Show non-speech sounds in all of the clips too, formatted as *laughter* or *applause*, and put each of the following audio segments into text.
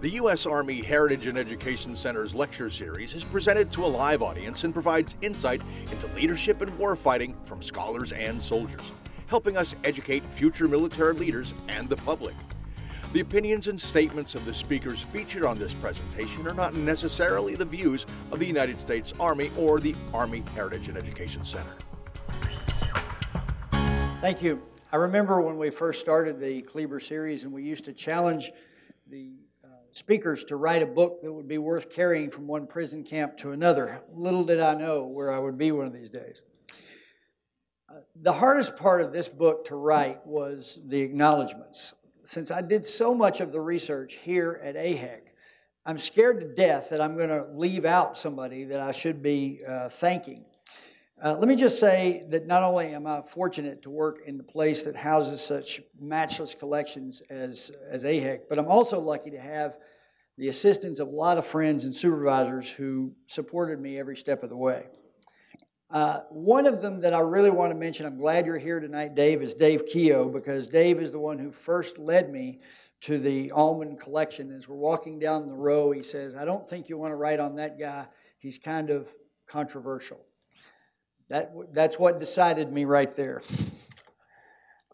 The U.S. Army Heritage and Education Center's lecture series is presented to a live audience and provides insight into leadership and warfighting from scholars and soldiers, helping us educate future military leaders and the public. The opinions and statements of the speakers featured on this presentation are not necessarily the views of the United States Army or the Army Heritage and Education Center. Thank you. I remember when we first started the Kleber series and we used to challenge the speakers to write a book that would be worth carrying from one prison camp to another. Little did I know where I would be one of these days. Uh, the hardest part of this book to write was the acknowledgments. Since I did so much of the research here at AHEC, I'm scared to death that I'm going to leave out somebody that I should be uh, thanking. Uh, let me just say that not only am I fortunate to work in the place that houses such matchless collections as, as AHEC, but I'm also lucky to have the assistance of a lot of friends and supervisors who supported me every step of the way. Uh, one of them that I really want to mention, I'm glad you're here tonight, Dave, is Dave Keogh, because Dave is the one who first led me to the almond collection. As we're walking down the row, he says, I don't think you want to write on that guy. He's kind of controversial. That, that's what decided me right there.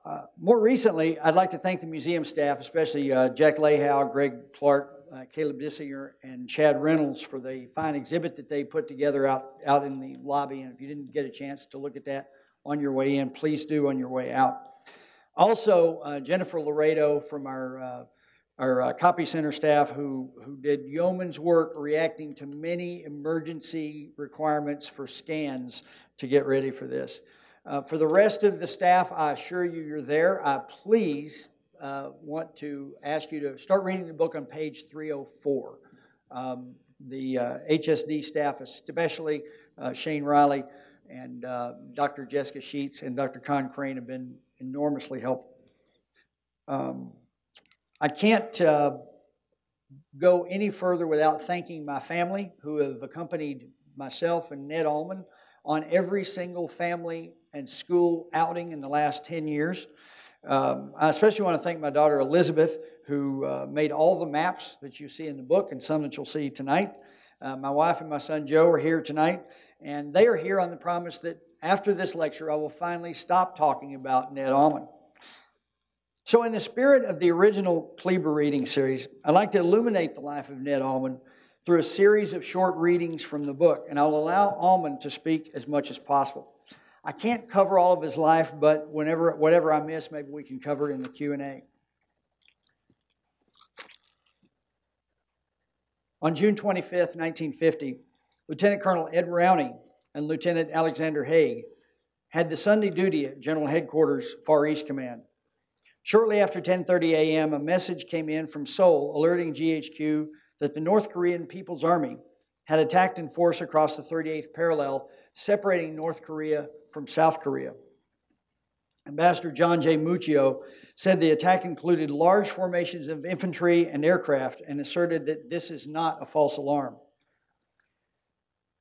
Uh, more recently, I'd like to thank the museum staff, especially uh, Jack Lahow, Greg Clark, uh, Caleb Dissinger, and Chad Reynolds for the fine exhibit that they put together out, out in the lobby. And if you didn't get a chance to look at that on your way in, please do on your way out. Also, uh, Jennifer Laredo from our uh, our uh, copy center staff who, who did yeoman's work reacting to many emergency requirements for scans to get ready for this. Uh, for the rest of the staff, I assure you you're there. I please uh, want to ask you to start reading the book on page 304. Um, the HSD uh, staff, especially uh, Shane Riley and uh, Dr. Jessica Sheets and Dr. Con Crane, have been enormously helpful. Um, I can't uh, go any further without thanking my family who have accompanied myself and Ned Almond on every single family and school outing in the last 10 years. Um, I especially want to thank my daughter Elizabeth, who uh, made all the maps that you see in the book and some that you'll see tonight. Uh, my wife and my son Joe are here tonight, and they are here on the promise that after this lecture, I will finally stop talking about Ned Almond. So, in the spirit of the original Kleber reading series, I'd like to illuminate the life of Ned Almond through a series of short readings from the book, and I'll allow Almond to speak as much as possible. I can't cover all of his life, but whenever whatever I miss, maybe we can cover it in the Q and A. On June 25, 1950, Lieutenant Colonel Ed Rowny and Lieutenant Alexander Haig had the Sunday duty at General Headquarters Far East Command. Shortly after 10:30 a.m., a message came in from Seoul alerting GHQ that the North Korean People's Army had attacked in force across the 38th parallel, separating North Korea from South Korea. Ambassador John J. Muccio said the attack included large formations of infantry and aircraft and asserted that this is not a false alarm.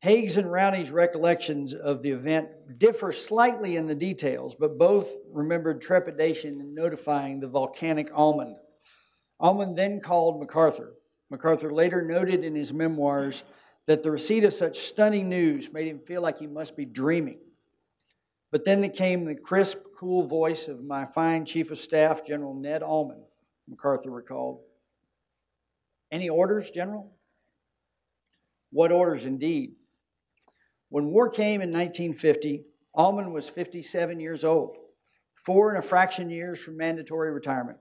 Haig's and Rowny's recollections of the event differ slightly in the details, but both remembered trepidation in notifying the volcanic Almond. Almond then called MacArthur. MacArthur later noted in his memoirs that the receipt of such stunning news made him feel like he must be dreaming. But then there came the crisp, cool voice of my fine Chief of Staff, General Ned Almond, MacArthur recalled. Any orders, General? What orders indeed? When war came in 1950, Almond was 57 years old, four and a fraction years from mandatory retirement.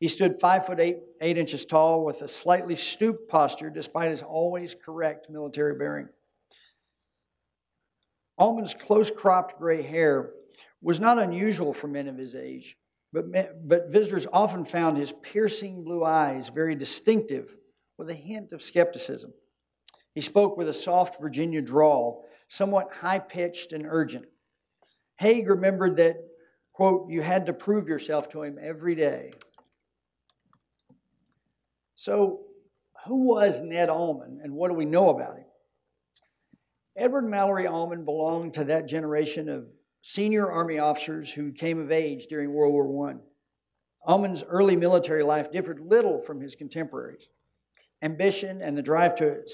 He stood five foot eight, eight inches tall with a slightly stooped posture despite his always correct military bearing. Almond's close cropped gray hair was not unusual for men of his age, but, but visitors often found his piercing blue eyes very distinctive with a hint of skepticism. He spoke with a soft Virginia drawl, somewhat high pitched and urgent. Haig remembered that, quote, you had to prove yourself to him every day. So, who was Ned Almond and what do we know about him? Edward Mallory Almond belonged to that generation of senior Army officers who came of age during World War I. Almond's early military life differed little from his contemporaries. ambition, and the drive to,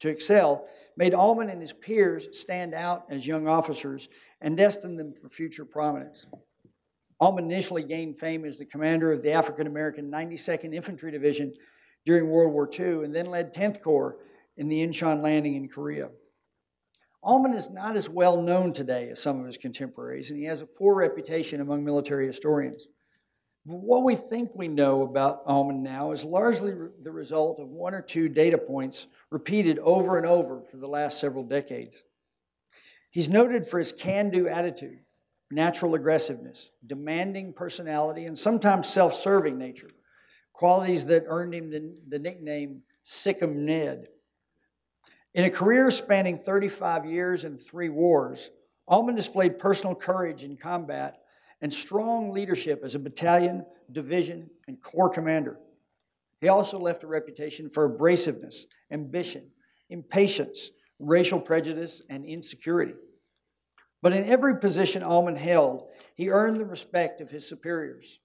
to excel made Almond and his peers stand out as young officers and destined them for future prominence. Almond initially gained fame as the commander of the African American 92nd Infantry Division during World War II and then led 10th Corps in the Incheon landing in Korea. Almond is not as well known today as some of his contemporaries, and he has a poor reputation among military historians. But what we think we know about Almond now is largely the result of one or two data points repeated over and over for the last several decades. He's noted for his can do attitude, natural aggressiveness, demanding personality, and sometimes self serving nature, qualities that earned him the, the nickname Sickum Ned. In a career spanning 35 years and three wars, Almond displayed personal courage in combat and strong leadership as a battalion, division, and corps commander. He also left a reputation for abrasiveness, ambition, impatience, racial prejudice, and insecurity. But in every position Almond held, he earned the respect of his superiors.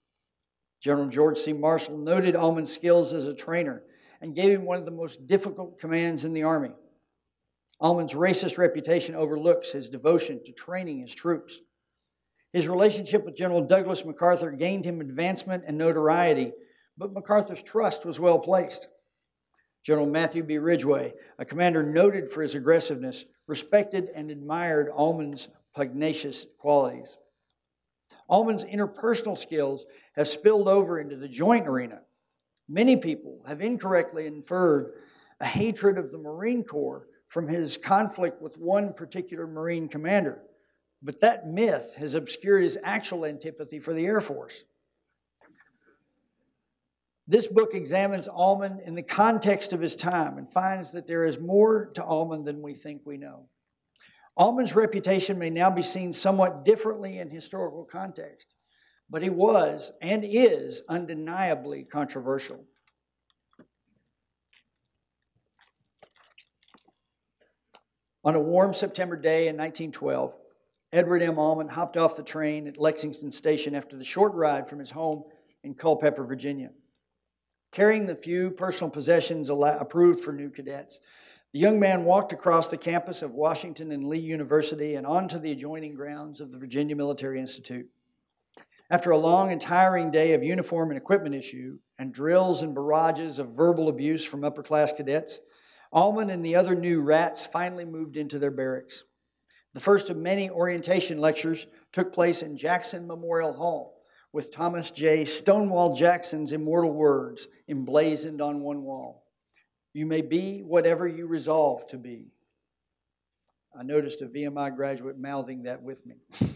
General George C. Marshall noted Almond's skills as a trainer and gave him one of the most difficult commands in the Army. Almond's racist reputation overlooks his devotion to training his troops. His relationship with General Douglas MacArthur gained him advancement and notoriety, but MacArthur's trust was well placed. General Matthew B. Ridgway, a commander noted for his aggressiveness, respected and admired Almond's pugnacious qualities. Almond's interpersonal skills have spilled over into the joint arena. Many people have incorrectly inferred a hatred of the Marine Corps from his conflict with one particular Marine commander. But that myth has obscured his actual antipathy for the Air Force. This book examines Almond in the context of his time and finds that there is more to Almond than we think we know. Almond's reputation may now be seen somewhat differently in historical context, but he was and is undeniably controversial. On a warm September day in 1912, Edward M. Almond hopped off the train at Lexington Station after the short ride from his home in Culpeper, Virginia. Carrying the few personal possessions approved for new cadets, the young man walked across the campus of Washington and Lee University and onto the adjoining grounds of the Virginia Military Institute. After a long and tiring day of uniform and equipment issue and drills and barrages of verbal abuse from upper class cadets, Almond and the other new rats finally moved into their barracks. The first of many orientation lectures took place in Jackson Memorial Hall with Thomas J. Stonewall Jackson's immortal words emblazoned on one wall You may be whatever you resolve to be. I noticed a VMI graduate mouthing that with me. *laughs*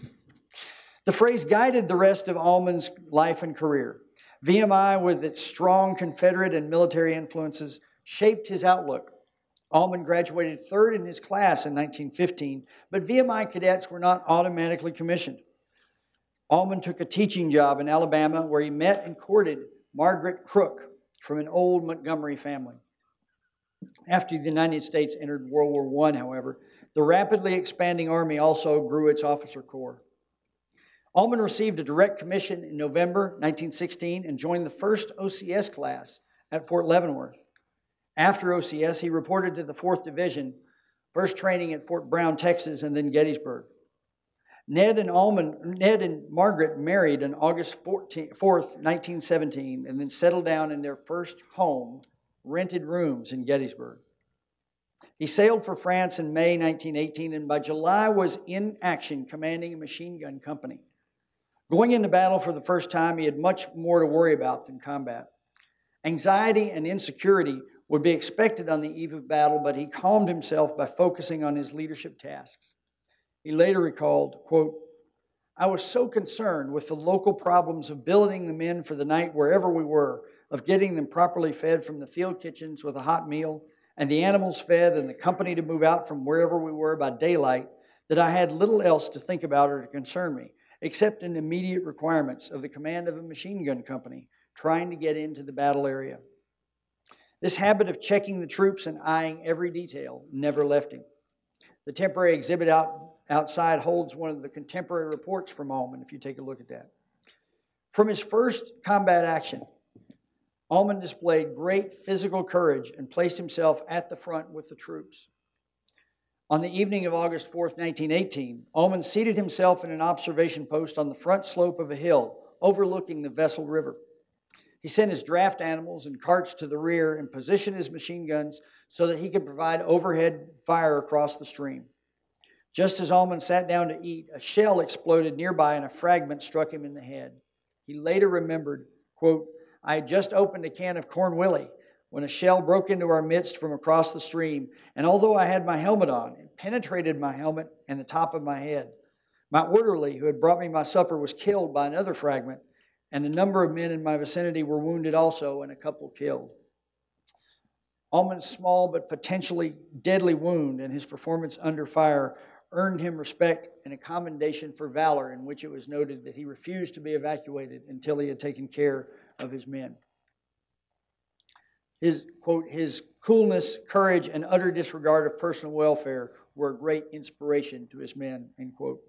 the phrase guided the rest of Almond's life and career. VMI, with its strong Confederate and military influences, shaped his outlook Almond graduated third in his class in 1915, but VMI cadets were not automatically commissioned. Almond took a teaching job in Alabama where he met and courted Margaret Crook from an old Montgomery family. After the United States entered World War I, however, the rapidly expanding Army also grew its officer corps. Almond received a direct commission in November 1916 and joined the first OCS class at Fort Leavenworth. After OCS, he reported to the 4th Division, first training at Fort Brown, Texas, and then Gettysburg. Ned and, Ned and Margaret married on August 14, 4th, 1917, and then settled down in their first home, rented rooms in Gettysburg. He sailed for France in May 1918 and by July was in action commanding a machine gun company. Going into battle for the first time, he had much more to worry about than combat. Anxiety and insecurity would be expected on the eve of battle, but he calmed himself by focusing on his leadership tasks. He later recalled, quote, I was so concerned with the local problems of billeting the men for the night wherever we were, of getting them properly fed from the field kitchens with a hot meal, and the animals fed and the company to move out from wherever we were by daylight, that I had little else to think about or to concern me, except in immediate requirements of the command of a machine gun company trying to get into the battle area. This habit of checking the troops and eyeing every detail never left him. The temporary exhibit out, outside holds one of the contemporary reports from Almond, if you take a look at that. From his first combat action, Almond displayed great physical courage and placed himself at the front with the troops. On the evening of August 4, 1918, Almond seated himself in an observation post on the front slope of a hill overlooking the Vesle River. He sent his draft animals and carts to the rear and positioned his machine guns so that he could provide overhead fire across the stream. Just as Almond sat down to eat, a shell exploded nearby and a fragment struck him in the head. He later remembered, quote, I had just opened a can of Corn Willie when a shell broke into our midst from across the stream, and although I had my helmet on, it penetrated my helmet and the top of my head. My orderly, who had brought me my supper, was killed by another fragment, and a number of men in my vicinity were wounded also, and a couple killed. Almond's small but potentially deadly wound and his performance under fire earned him respect and a commendation for valor, in which it was noted that he refused to be evacuated until he had taken care of his men. His, quote, his coolness, courage, and utter disregard of personal welfare were a great inspiration to his men, end quote.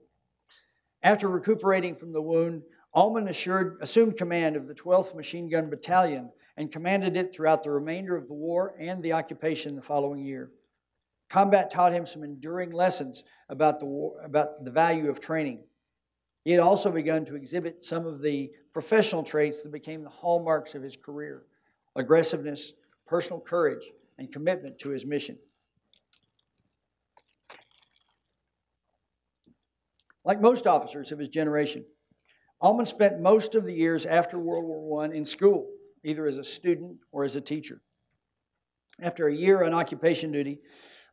After recuperating from the wound, Almond assured, assumed command of the 12th Machine Gun Battalion and commanded it throughout the remainder of the war and the occupation the following year. Combat taught him some enduring lessons about the, war, about the value of training. He had also begun to exhibit some of the professional traits that became the hallmarks of his career aggressiveness, personal courage, and commitment to his mission. Like most officers of his generation, Almond spent most of the years after World War I in school, either as a student or as a teacher. After a year on occupation duty,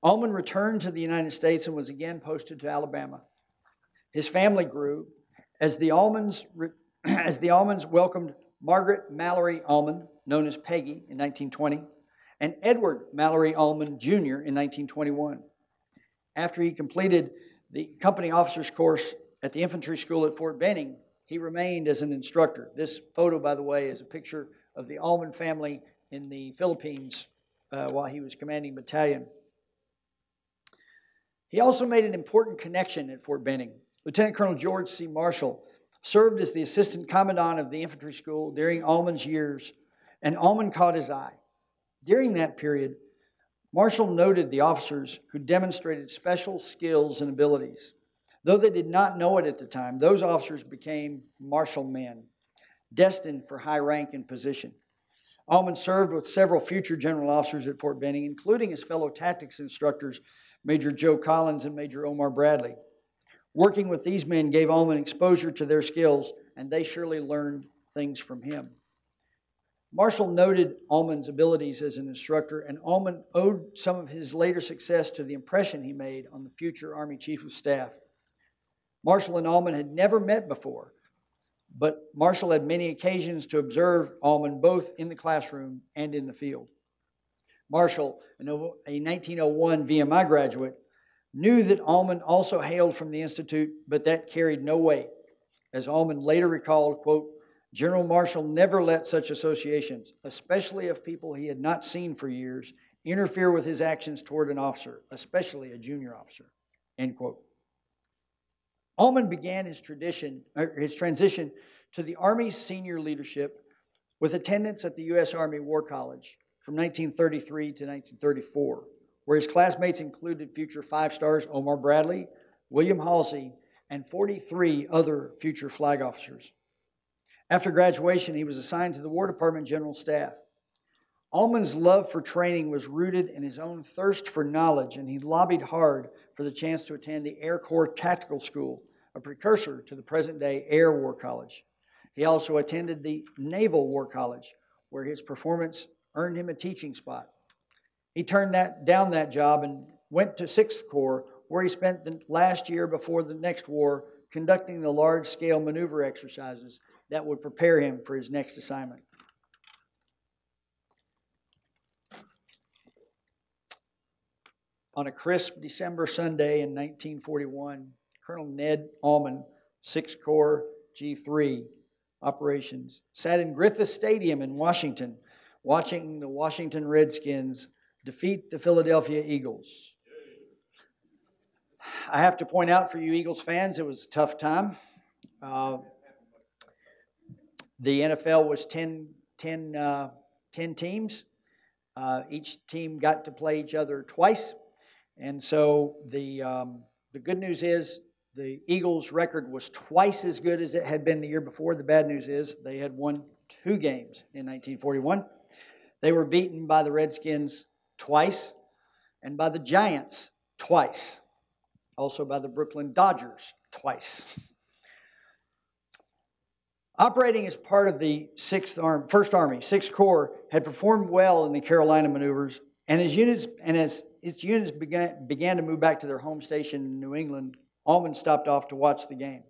Almond returned to the United States and was again posted to Alabama. His family grew as the Almonds, *clears throat* as the Almonds welcomed Margaret Mallory Almond, known as Peggy, in 1920, and Edward Mallory Almond Jr. in 1921. After he completed the company officer's course at the infantry school at Fort Benning, he remained as an instructor. This photo, by the way, is a picture of the Almond family in the Philippines uh, while he was commanding battalion. He also made an important connection at Fort Benning. Lieutenant Colonel George C. Marshall served as the assistant commandant of the infantry school during Almond's years, and Almond caught his eye. During that period, Marshall noted the officers who demonstrated special skills and abilities. Though they did not know it at the time, those officers became Marshall men, destined for high rank and position. Almond served with several future general officers at Fort Benning, including his fellow tactics instructors, Major Joe Collins and Major Omar Bradley. Working with these men gave Almond exposure to their skills, and they surely learned things from him. Marshall noted Almond's abilities as an instructor, and Almond owed some of his later success to the impression he made on the future Army Chief of Staff. Marshall and Almond had never met before, but Marshall had many occasions to observe Almond both in the classroom and in the field. Marshall, a 1901 VMI graduate, knew that Almond also hailed from the Institute, but that carried no weight. As Almond later recalled, quote, General Marshall never let such associations, especially of people he had not seen for years, interfere with his actions toward an officer, especially a junior officer. End quote. Almond began his tradition, his transition to the Army's senior leadership with attendance at the U.S. Army War College from 1933 to 1934, where his classmates included future five stars Omar Bradley, William Halsey, and 43 other future flag officers. After graduation, he was assigned to the War Department General Staff. Almond's love for training was rooted in his own thirst for knowledge, and he lobbied hard for the chance to attend the Air Corps Tactical School, a precursor to the present day Air War College. He also attended the Naval War College, where his performance earned him a teaching spot. He turned that, down that job and went to Sixth Corps, where he spent the last year before the next war conducting the large scale maneuver exercises that would prepare him for his next assignment. On a crisp December Sunday in 1941, Colonel Ned Almond, 6th Corps G3 operations, sat in Griffith Stadium in Washington watching the Washington Redskins defeat the Philadelphia Eagles. I have to point out for you Eagles fans, it was a tough time. Uh, the NFL was 10, 10 uh, 10 teams. Uh, each team got to play each other twice. And so the, um, the good news is the Eagles' record was twice as good as it had been the year before. The bad news is they had won two games in 1941. They were beaten by the Redskins twice and by the Giants twice, also by the Brooklyn Dodgers twice. Operating as part of the Sixth Army, First Army, Sixth Corps had performed well in the Carolina maneuvers, and as units and as its units began, began to move back to their home station in New England, Almond stopped off to watch the game.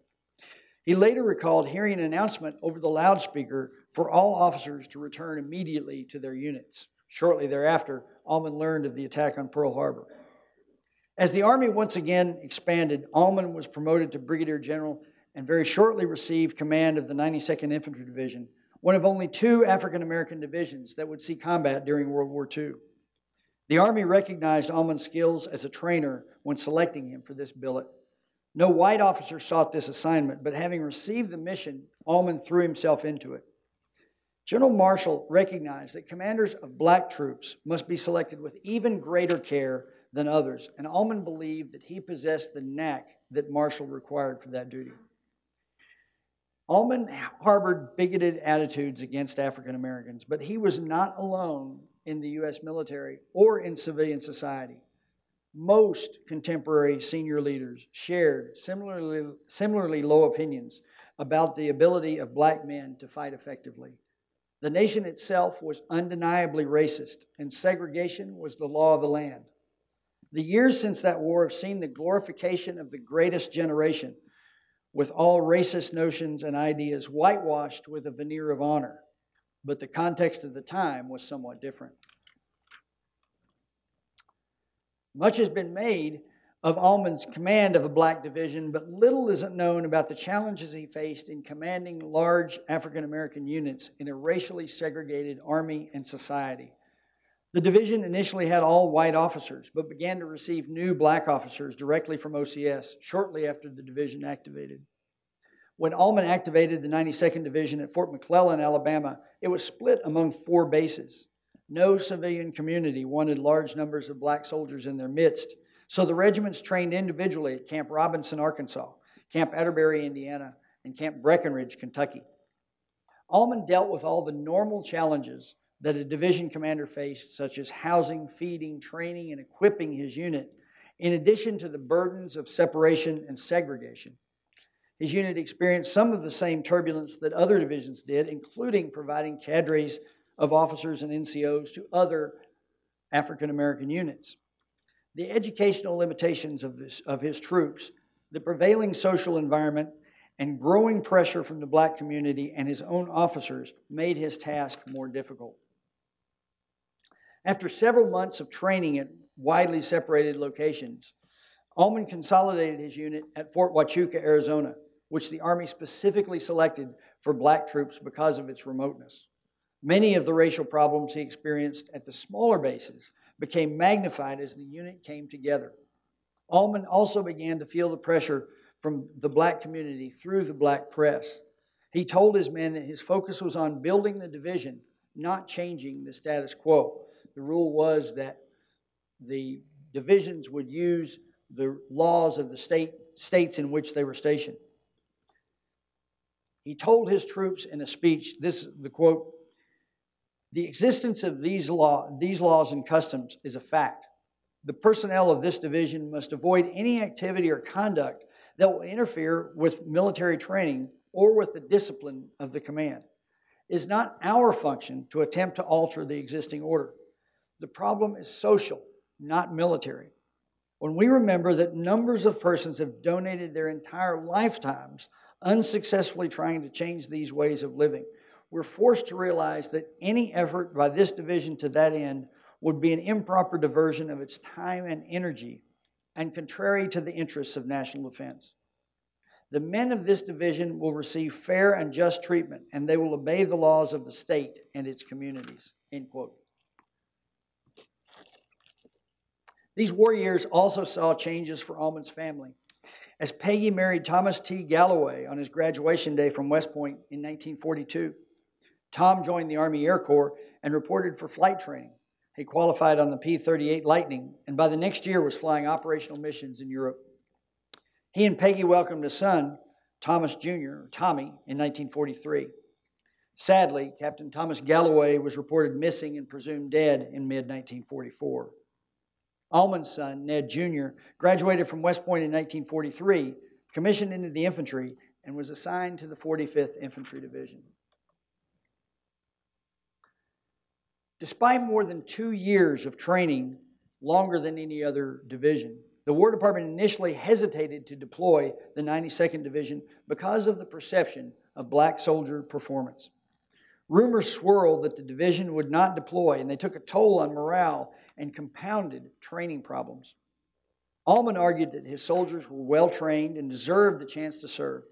He later recalled hearing an announcement over the loudspeaker for all officers to return immediately to their units. Shortly thereafter, Almond learned of the attack on Pearl Harbor. As the Army once again expanded, Almond was promoted to Brigadier General and very shortly received command of the 92nd Infantry Division, one of only two African American divisions that would see combat during World War II. The Army recognized Almond's skills as a trainer when selecting him for this billet. No white officer sought this assignment, but having received the mission, Almond threw himself into it. General Marshall recognized that commanders of black troops must be selected with even greater care than others, and Almond believed that he possessed the knack that Marshall required for that duty. Almond harbored bigoted attitudes against African Americans, but he was not alone in the U.S. military or in civilian society. Most contemporary senior leaders shared similarly, similarly low opinions about the ability of black men to fight effectively. The nation itself was undeniably racist, and segregation was the law of the land. The years since that war have seen the glorification of the greatest generation with all racist notions and ideas whitewashed with a veneer of honor. But the context of the time was somewhat different. Much has been made of Almond's command of a black division, but little isn't known about the challenges he faced in commanding large African American units in a racially segregated army and society. The division initially had all white officers, but began to receive new black officers directly from OCS shortly after the division activated. When Almond activated the 92nd Division at Fort McClellan, Alabama, it was split among four bases. No civilian community wanted large numbers of black soldiers in their midst, so the regiments trained individually at Camp Robinson, Arkansas, Camp Atterbury, Indiana, and Camp Breckinridge, Kentucky. Almond dealt with all the normal challenges that a division commander faced, such as housing, feeding, training, and equipping his unit, in addition to the burdens of separation and segregation. His unit experienced some of the same turbulence that other divisions did, including providing cadres of officers and NCOs to other African American units. The educational limitations of, this, of his troops, the prevailing social environment, and growing pressure from the black community and his own officers made his task more difficult. After several months of training at widely separated locations, Almond consolidated his unit at Fort Huachuca, Arizona, which the Army specifically selected for black troops because of its remoteness. Many of the racial problems he experienced at the smaller bases became magnified as the unit came together. Almond also began to feel the pressure from the black community through the black press. He told his men that his focus was on building the division, not changing the status quo the rule was that the divisions would use the laws of the state, states in which they were stationed. He told his troops in a speech, this the quote, the existence of these, law, these laws and customs is a fact. The personnel of this division must avoid any activity or conduct that will interfere with military training or with the discipline of the command. It is not our function to attempt to alter the existing order. The problem is social, not military. When we remember that numbers of persons have donated their entire lifetimes unsuccessfully trying to change these ways of living, we're forced to realize that any effort by this division to that end would be an improper diversion of its time and energy and contrary to the interests of national defense. The men of this division will receive fair and just treatment, and they will obey the laws of the state and its communities. End quote. These war years also saw changes for Almond's family. As Peggy married Thomas T. Galloway on his graduation day from West Point in 1942, Tom joined the Army Air Corps and reported for flight training. He qualified on the P 38 Lightning and by the next year was flying operational missions in Europe. He and Peggy welcomed a son, Thomas Jr., Tommy, in 1943. Sadly, Captain Thomas Galloway was reported missing and presumed dead in mid 1944. Almond's son, Ned Jr., graduated from West Point in 1943, commissioned into the infantry, and was assigned to the 45th Infantry Division. Despite more than two years of training, longer than any other division, the War Department initially hesitated to deploy the 92nd Division because of the perception of black soldier performance. Rumors swirled that the division would not deploy, and they took a toll on morale and compounded training problems. Almond argued that his soldiers were well trained and deserved the chance to serve.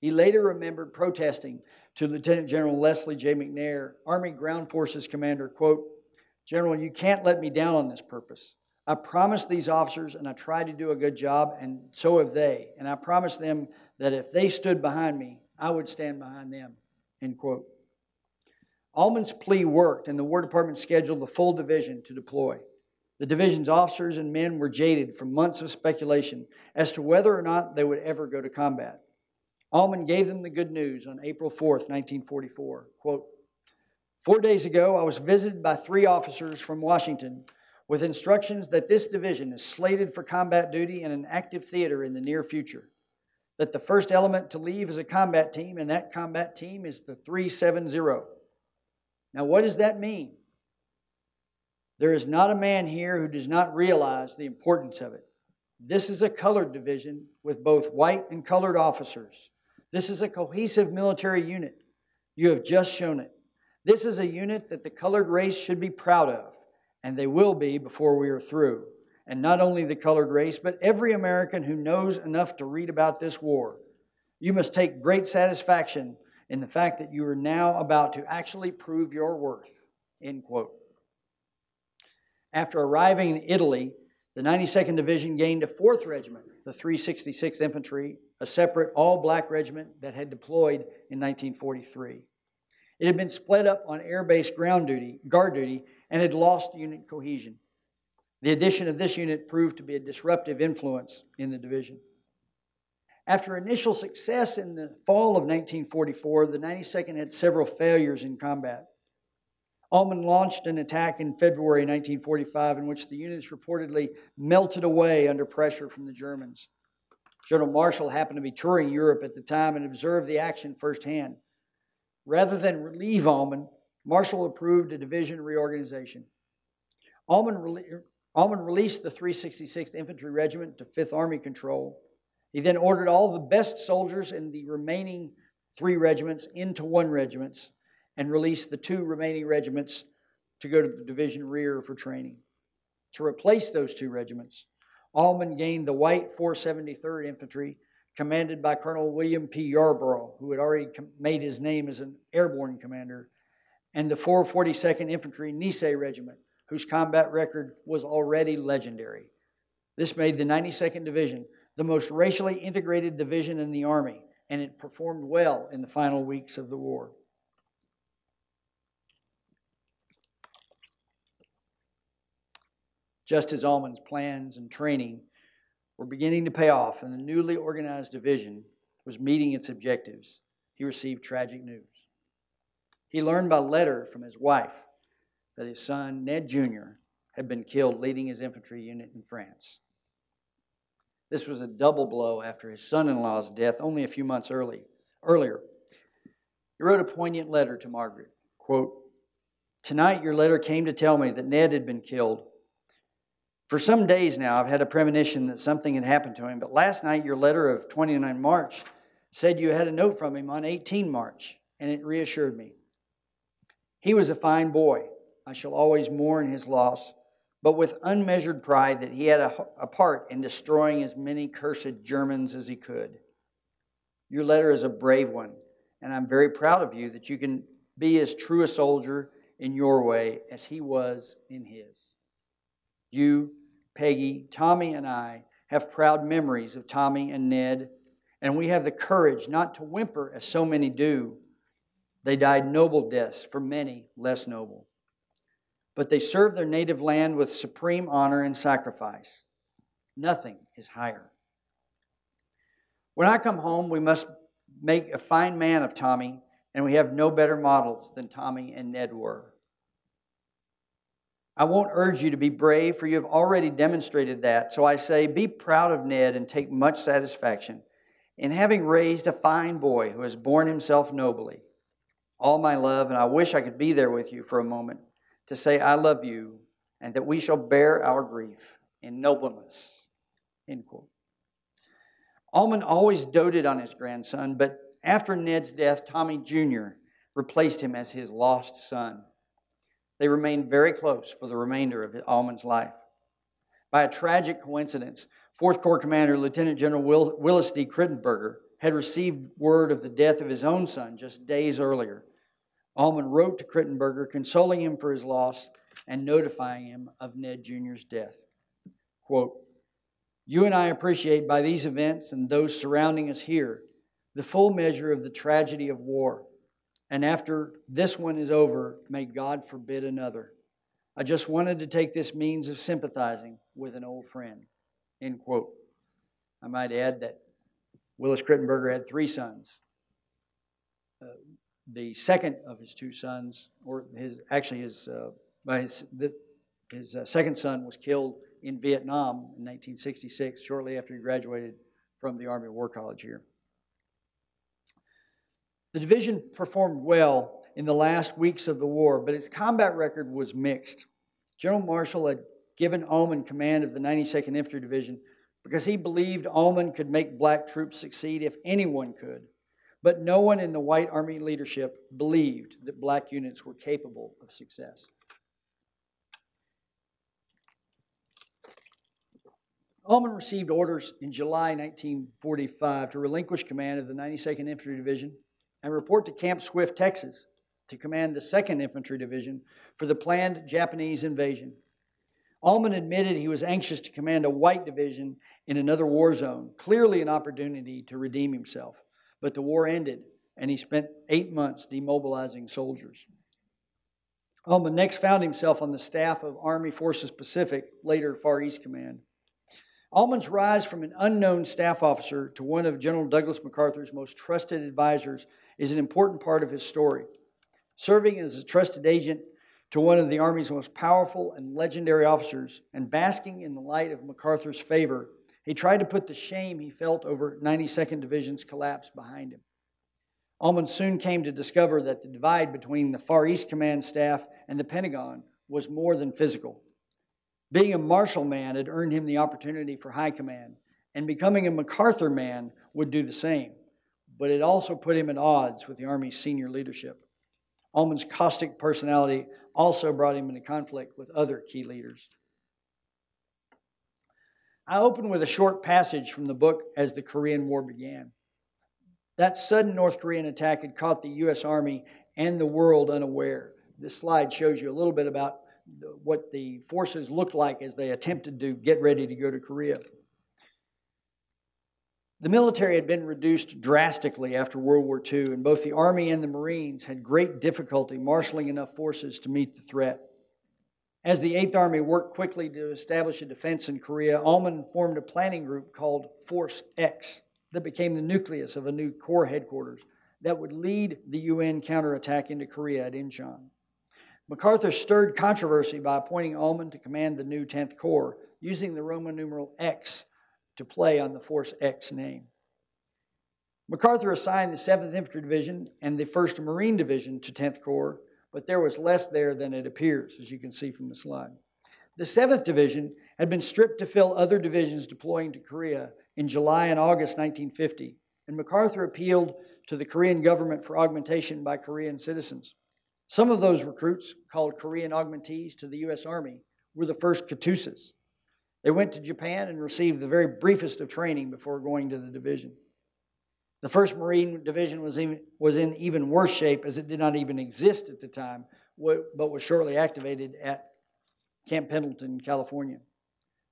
He later remembered protesting to Lieutenant General Leslie J. McNair, Army Ground Forces commander, quote, General, you can't let me down on this purpose. I promised these officers and I tried to do a good job, and so have they. And I promised them that if they stood behind me, I would stand behind them. End quote. Almond's plea worked, and the War Department scheduled the full division to deploy. The division's officers and men were jaded from months of speculation as to whether or not they would ever go to combat. Almond gave them the good news on April 4th, 1944. Quote, Four days ago, I was visited by three officers from Washington with instructions that this division is slated for combat duty in an active theater in the near future. That the first element to leave is a combat team, and that combat team is the 370. Now, what does that mean? There is not a man here who does not realize the importance of it. This is a colored division with both white and colored officers. This is a cohesive military unit. You have just shown it. This is a unit that the colored race should be proud of, and they will be before we are through. And not only the colored race, but every American who knows enough to read about this war. You must take great satisfaction in the fact that you are now about to actually prove your worth. End quote. After arriving in Italy, the 92nd Division gained a 4th Regiment, the 366th Infantry, a separate all black regiment that had deployed in 1943. It had been split up on air base ground duty, guard duty, and had lost unit cohesion. The addition of this unit proved to be a disruptive influence in the division. After initial success in the fall of 1944, the 92nd had several failures in combat. Almond launched an attack in February 1945 in which the units reportedly melted away under pressure from the Germans. General Marshall happened to be touring Europe at the time and observed the action firsthand. Rather than relieve Almond, Marshall approved a division reorganization. Almond, rele- er, Almond released the 366th Infantry Regiment to 5th Army control he then ordered all the best soldiers in the remaining three regiments into one regiment and released the two remaining regiments to go to the division rear for training. To replace those two regiments, Almond gained the White 473rd Infantry, commanded by Colonel William P. Yarborough, who had already made his name as an airborne commander, and the 442nd Infantry Nisei Regiment, whose combat record was already legendary. This made the 92nd Division the most racially integrated division in the Army, and it performed well in the final weeks of the war. Just as Almond's plans and training were beginning to pay off and the newly organized division was meeting its objectives, he received tragic news. He learned by letter from his wife that his son, Ned Jr., had been killed leading his infantry unit in France. This was a double blow after his son in law's death only a few months early, earlier. He wrote a poignant letter to Margaret. Quote, Tonight your letter came to tell me that Ned had been killed. For some days now, I've had a premonition that something had happened to him, but last night your letter of 29 March said you had a note from him on 18 March, and it reassured me. He was a fine boy. I shall always mourn his loss but with unmeasured pride that he had a, a, part in destroying as many cursed Germans as he could. Your letter is a brave one, and I'm very proud of you that you can be as true a soldier in your way as he was in his. You, Peggy, Tommy, and I have proud memories of Tommy and Ned, and we have the courage not to whimper as so many do. They died noble deaths for many less noble. but they served their native land with supreme honor and sacrifice. Nothing is higher. When I come home, we must make a fine man of Tommy, and we have no better models than Tommy and Ned were. I won't urge you to be brave, for you have already demonstrated that. So I say, be proud of Ned and take much satisfaction in having raised a fine boy who has borne himself nobly. All my love, and I wish I could be there with you for a moment to say, I love you, and that we shall bear our grief in nobleness. End quote. Almond always doted on his grandson, but after Ned's death, Tommy Jr. replaced him as his lost son. They remained very close for the remainder of Almond's life. By a tragic coincidence, 4th Corps Commander Lieutenant General Willis D. Crittenberger had received word of the death of his own son just days earlier. Almond wrote to Crittenberger, consoling him for his loss and notifying him of Ned Jr.'s death. Quote, You and I appreciate by these events and those surrounding us here the full measure of the tragedy of war. And after this one is over, may God forbid another. I just wanted to take this means of sympathizing with an old friend. End quote. I might add that Willis Crittenberger had three sons. Uh, the second of his two sons, or his actually his uh, his, the, his uh, second son was killed in Vietnam in 1966, shortly after he graduated from the Army War College here. The division performed well in the last weeks of the war, but its combat record was mixed. General Marshall had given Almond command of the 92nd Infantry Division because he believed Almond could make black troops succeed if anyone could. But no one in the white army leadership believed that black units were capable of success. Almond received orders in July 1945 to relinquish command of the 92nd Infantry Division and report to Camp Swift, Texas, to command the 2nd Infantry Division for the planned Japanese invasion. Almond admitted he was anxious to command a white division in another war zone, clearly an opportunity to redeem himself. But the war ended, and he spent eight months demobilizing soldiers. Almond next found himself on the staff of Army Forces Pacific, later Far East Command. Almond's rise from an unknown staff officer to one of General Douglas MacArthur's most trusted advisors is an important part of his story. Serving as a trusted agent to one of the Army's most powerful and legendary officers and basking in the light of MacArthur's favor, he tried to put the shame he felt over 92nd Division's collapse behind him. Almond soon came to discover that the divide between the Far East Command staff and the Pentagon was more than physical. Being a Marshall man had earned him the opportunity for high command, and becoming a MacArthur man would do the same. But it also put him at odds with the Army's senior leadership. Almond's caustic personality also brought him into conflict with other key leaders. I open with a short passage from the book as the Korean War began. That sudden North Korean attack had caught the U.S. Army and the world unaware. This slide shows you a little bit about what the forces looked like as they attempted to get ready to go to Korea. The military had been reduced drastically after World War II, and both the Army and the Marines had great difficulty marshaling enough forces to meet the threat. As the Eighth Army worked quickly to establish a defense in Korea, Almond formed a planning group called Force X that became the nucleus of a new Corps headquarters that would lead the UN counterattack into Korea at Incheon. MacArthur stirred controversy by appointing Almond to command the new 10th Corps, using the Roman numeral X to play on the Force X name. MacArthur assigned the 7th Infantry Division and the 1st Marine Division to 10th Corps, but there was less there than it appears, as you can see from the slide. The 7th Division had been stripped to fill other divisions deploying to Korea in July and August 1950, and MacArthur appealed to the Korean government for augmentation by Korean citizens. Some of those recruits, called Korean augmentees to the U.S. Army, were the first Katusas. They went to Japan and received the very briefest of training before going to the division. The 1st Marine Division was, even, was in even worse shape as it did not even exist at the time, but was shortly activated at Camp Pendleton, California.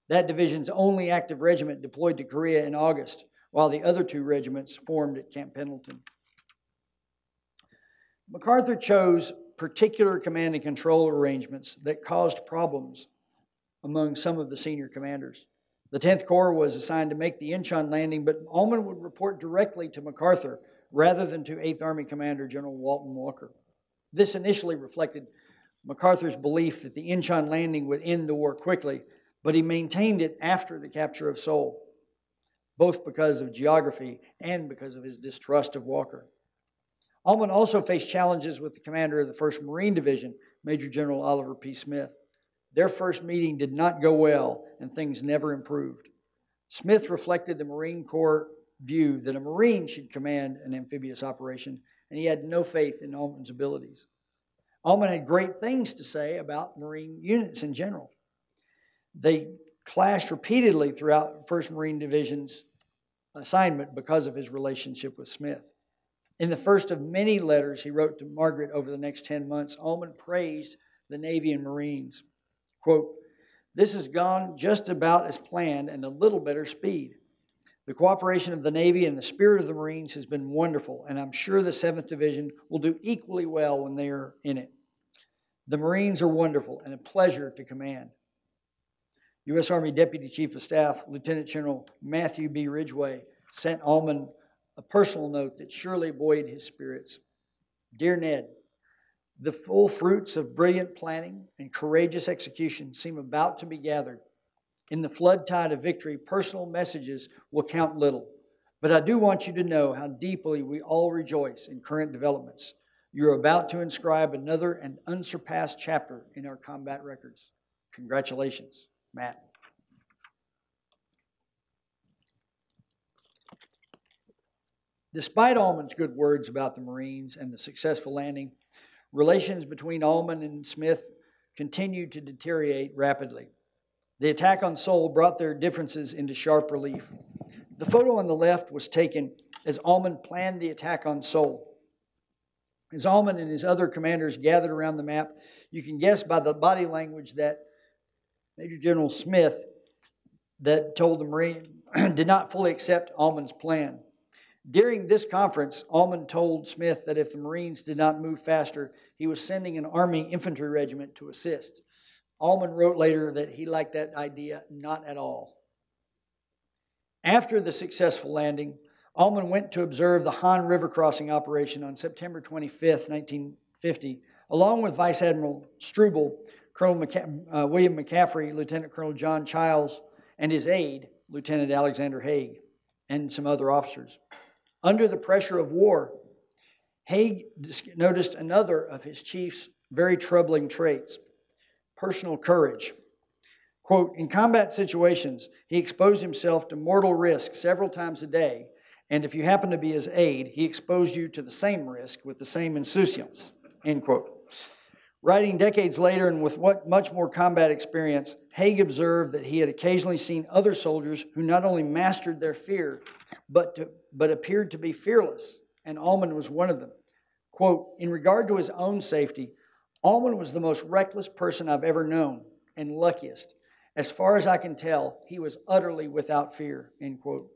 That division's only active regiment deployed to Korea in August, while the other two regiments formed at Camp Pendleton. MacArthur chose particular command and control arrangements that caused problems among some of the senior commanders. The 10th Corps was assigned to make the Inchon landing, but Almond would report directly to MacArthur rather than to 8th Army Commander General Walton Walker. This initially reflected MacArthur's belief that the Inchon landing would end the war quickly, but he maintained it after the capture of Seoul, both because of geography and because of his distrust of Walker. Almond also faced challenges with the commander of the 1st Marine Division, Major General Oliver P. Smith. Their first meeting did not go well, and things never improved. Smith reflected the Marine Corps view that a Marine should command an amphibious operation, and he had no faith in Almond's abilities. Almond had great things to say about Marine units in general. They clashed repeatedly throughout 1st Marine Division's assignment because of his relationship with Smith. In the first of many letters he wrote to Margaret over the next 10 months, Almond praised the Navy and Marines. Quote, This has gone just about as planned and a little better speed. The cooperation of the Navy and the spirit of the Marines has been wonderful, and I'm sure the 7th Division will do equally well when they are in it. The Marines are wonderful and a pleasure to command. U.S. Army Deputy Chief of Staff Lieutenant General Matthew B. Ridgway sent Almond a personal note that surely buoyed his spirits. Dear Ned, the full fruits of brilliant planning and courageous execution seem about to be gathered. In the flood tide of victory, personal messages will count little. But I do want you to know how deeply we all rejoice in current developments. You're about to inscribe another and unsurpassed chapter in our combat records. Congratulations. Matt. Despite Almond's good words about the Marines and the successful landing, relations between Almond and Smith continued to deteriorate rapidly. The attack on Seoul brought their differences into sharp relief. The photo on the left was taken as Almond planned the attack on Seoul. As Almond and his other commanders gathered around the map, you can guess by the body language that Major General Smith that told the Marine *clears throat* did not fully accept Almond's plan. During this conference, Almond told Smith that if the Marines did not move faster, he was sending an Army infantry regiment to assist. Almond wrote later that he liked that idea not at all. After the successful landing, Almond went to observe the Han River crossing operation on September 25, 1950, along with Vice Admiral Struble, Colonel uh, William McCaffrey, Lieutenant Colonel John Childs, and his aide, Lieutenant Alexander Haig, and some other officers. Under the pressure of war, Haig noticed another of his chief's very troubling traits personal courage. Quote, in combat situations, he exposed himself to mortal risk several times a day, and if you happen to be his aide, he exposed you to the same risk with the same insouciance. End quote. Writing decades later and with what much more combat experience, Haig observed that he had occasionally seen other soldiers who not only mastered their fear, but, to, but appeared to be fearless, and Almond was one of them. Quote, in regard to his own safety, Almond was the most reckless person I've ever known and luckiest. As far as I can tell, he was utterly without fear, end quote.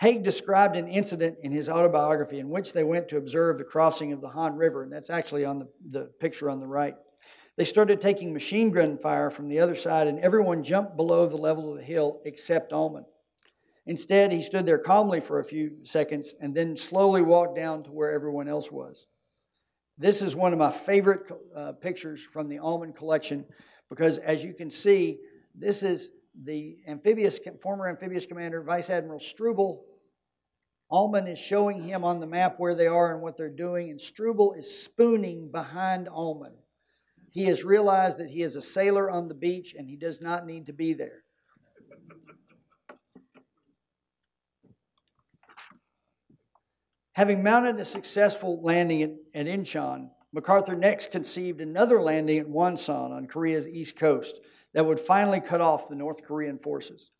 Haig described an incident in his autobiography in which they went to observe the crossing of the Han River, and that's actually on the, the picture on the right. They started taking machine gun fire from the other side, and everyone jumped below the level of the hill except Almond. Instead, he stood there calmly for a few seconds and then slowly walked down to where everyone else was. This is one of my favorite uh, pictures from the Almond collection because, as you can see, this is the amphibious, former amphibious commander, Vice Admiral Struble. Almond is showing him on the map where they are and what they're doing, and Struble is spooning behind Almond. He has realized that he is a sailor on the beach and he does not need to be there. Having mounted a successful landing at, at Incheon, MacArthur next conceived another landing at Wonsan on Korea's east coast that would finally cut off the North Korean forces.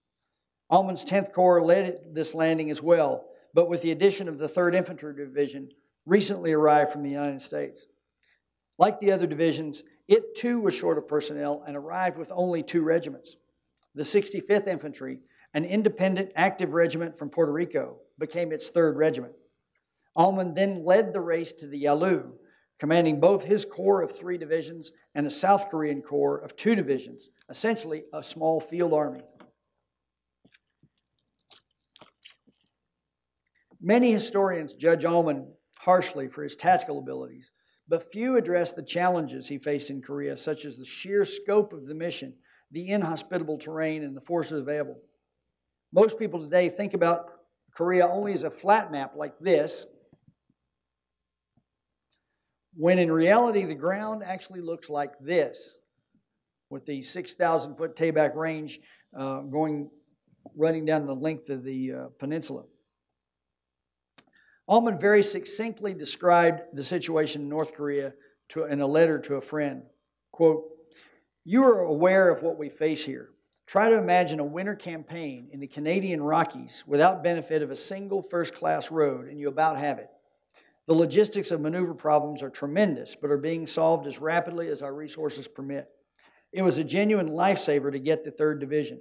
Almond's 10th Corps led this landing as well, but with the addition of the 3rd Infantry Division, recently arrived from the United States. Like the other divisions, it too was short of personnel and arrived with only two regiments. The 65th Infantry, an independent active regiment from Puerto Rico, became its third regiment. Almond then led the race to the Yalu, commanding both his corps of three divisions and a South Korean corps of two divisions, essentially a small field army. Many historians judge Almond harshly for his tactical abilities, but few address the challenges he faced in Korea, such as the sheer scope of the mission, the inhospitable terrain, and the forces available. Most people today think about Korea only as a flat map like this, when in reality the ground actually looks like this, with the 6,000 foot Taebaek range uh, going running down the length of the uh, peninsula. Almond very succinctly described the situation in North Korea to, in a letter to a friend. Quote, You are aware of what we face here. Try to imagine a winter campaign in the Canadian Rockies without benefit of a single first class road, and you about have it. The logistics of maneuver problems are tremendous, but are being solved as rapidly as our resources permit. It was a genuine lifesaver to get the 3rd Division.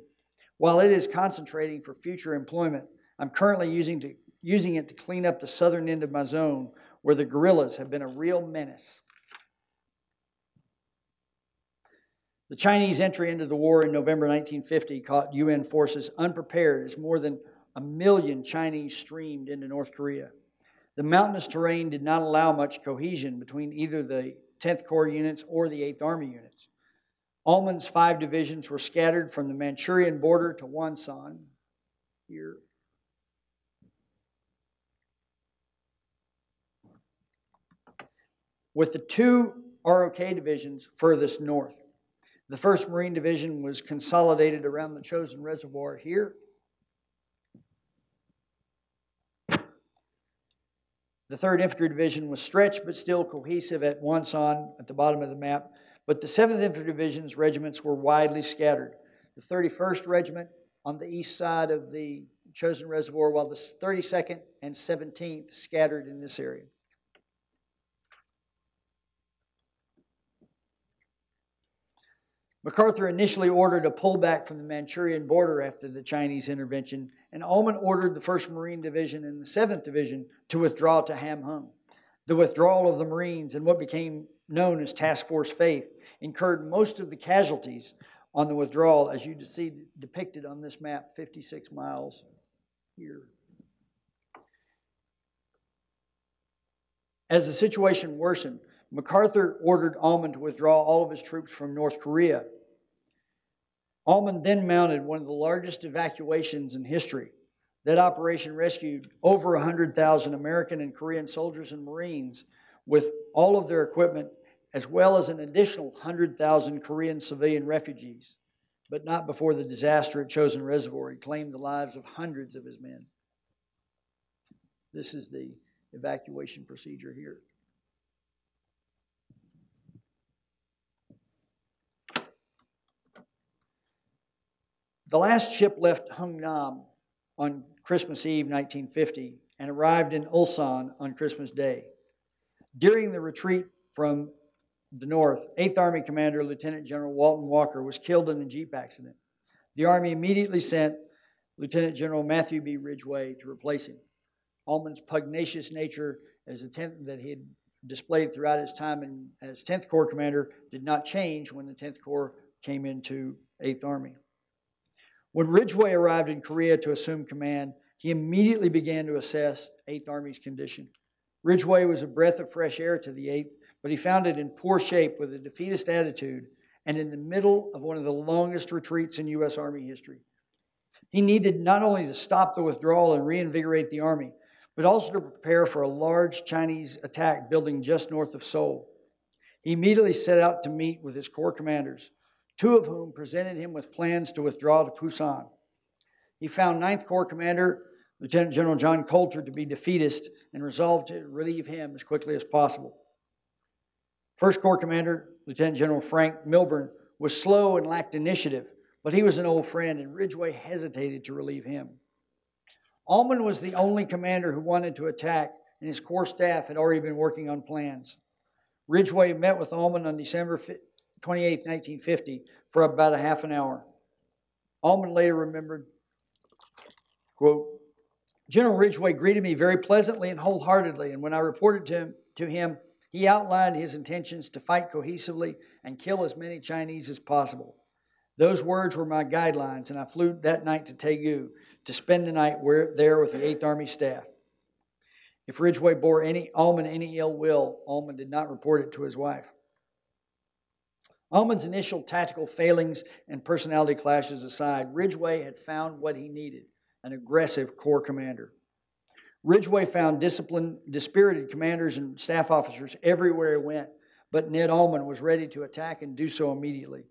While it is concentrating for future employment, I'm currently using to using it to clean up the southern end of my zone where the guerrillas have been a real menace. The Chinese entry into the war in November 1950 caught UN forces unprepared as more than a million Chinese streamed into North Korea. The mountainous terrain did not allow much cohesion between either the 10th Corps units or the 8th Army units. Almond's five divisions were scattered from the Manchurian border to Wonsan, here, with the two ROK divisions furthest north. The 1st Marine Division was consolidated around the Chosin Reservoir here. The 3rd Infantry Division was stretched but still cohesive at once on at the bottom of the map, but the 7th Infantry Division's regiments were widely scattered. The 31st Regiment on the east side of the Chosin Reservoir, while the 32nd and 17th scattered in this area. MacArthur initially ordered a pullback from the Manchurian border after the Chinese intervention, and Almond ordered the 1st Marine Division and the 7th Division to withdraw to Ham Hung. The withdrawal of the Marines and what became known as Task Force Faith incurred most of the casualties on the withdrawal, as you see depicted on this map, 56 miles here. As the situation worsened, MacArthur ordered Almond to withdraw all of his troops from North Korea. Almond then mounted one of the largest evacuations in history. That operation rescued over 100,000 American and Korean soldiers and Marines with all of their equipment, as well as an additional 100,000 Korean civilian refugees, but not before the disaster at Chosin Reservoir. He claimed the lives of hundreds of his men. This is the evacuation procedure here. The last ship left Hungnam on Christmas Eve 1950 and arrived in Ulsan on Christmas Day. During the retreat from the north, 8th Army Commander Lieutenant General Walton Walker was killed in a Jeep accident. The Army immediately sent Lieutenant General Matthew B. Ridgway to replace him. Almond's pugnacious nature as a 10th, that he had displayed throughout his time in, as 10th Corps commander did not change when the 10th Corps came into 8th Army. When Ridgway arrived in Korea to assume command, he immediately began to assess 8th Army's condition. Ridgway was a breath of fresh air to the 8th, but he found it in poor shape with a defeatist attitude and in the middle of one of the longest retreats in U.S. Army history. He needed not only to stop the withdrawal and reinvigorate the Army, but also to prepare for a large Chinese attack building just north of Seoul. He immediately set out to meet with his corps commanders two of whom presented him with plans to withdraw to Pusan. He found Ninth Corps Commander Lieutenant General John Coulter to be defeatist and resolved to relieve him as quickly as possible. First Corps Commander Lieutenant General Frank Milburn was slow and lacked initiative, but he was an old friend, and Ridgway hesitated to relieve him. Almond was the only commander who wanted to attack, and his corps staff had already been working on plans. Ridgway met with Almond on December 28, 1950, for about a half an hour. Almond later remembered, quote, General Ridgway greeted me very pleasantly and wholeheartedly, and when I reported to him, to him He outlined his intentions to fight cohesively and kill as many Chinese as possible. Those words were my guidelines, and I flew that night to Taegu to spend the night where, there with the 8th Army staff. If Ridgway bore any Almond any ill will, Almond did not report it to his wife. Almond's initial tactical failings and personality clashes aside, Ridgway had found what he needed an aggressive corps commander. Ridgway found disciplined, dispirited commanders and staff officers everywhere he went, but Ned Almond was ready to attack and do so immediately.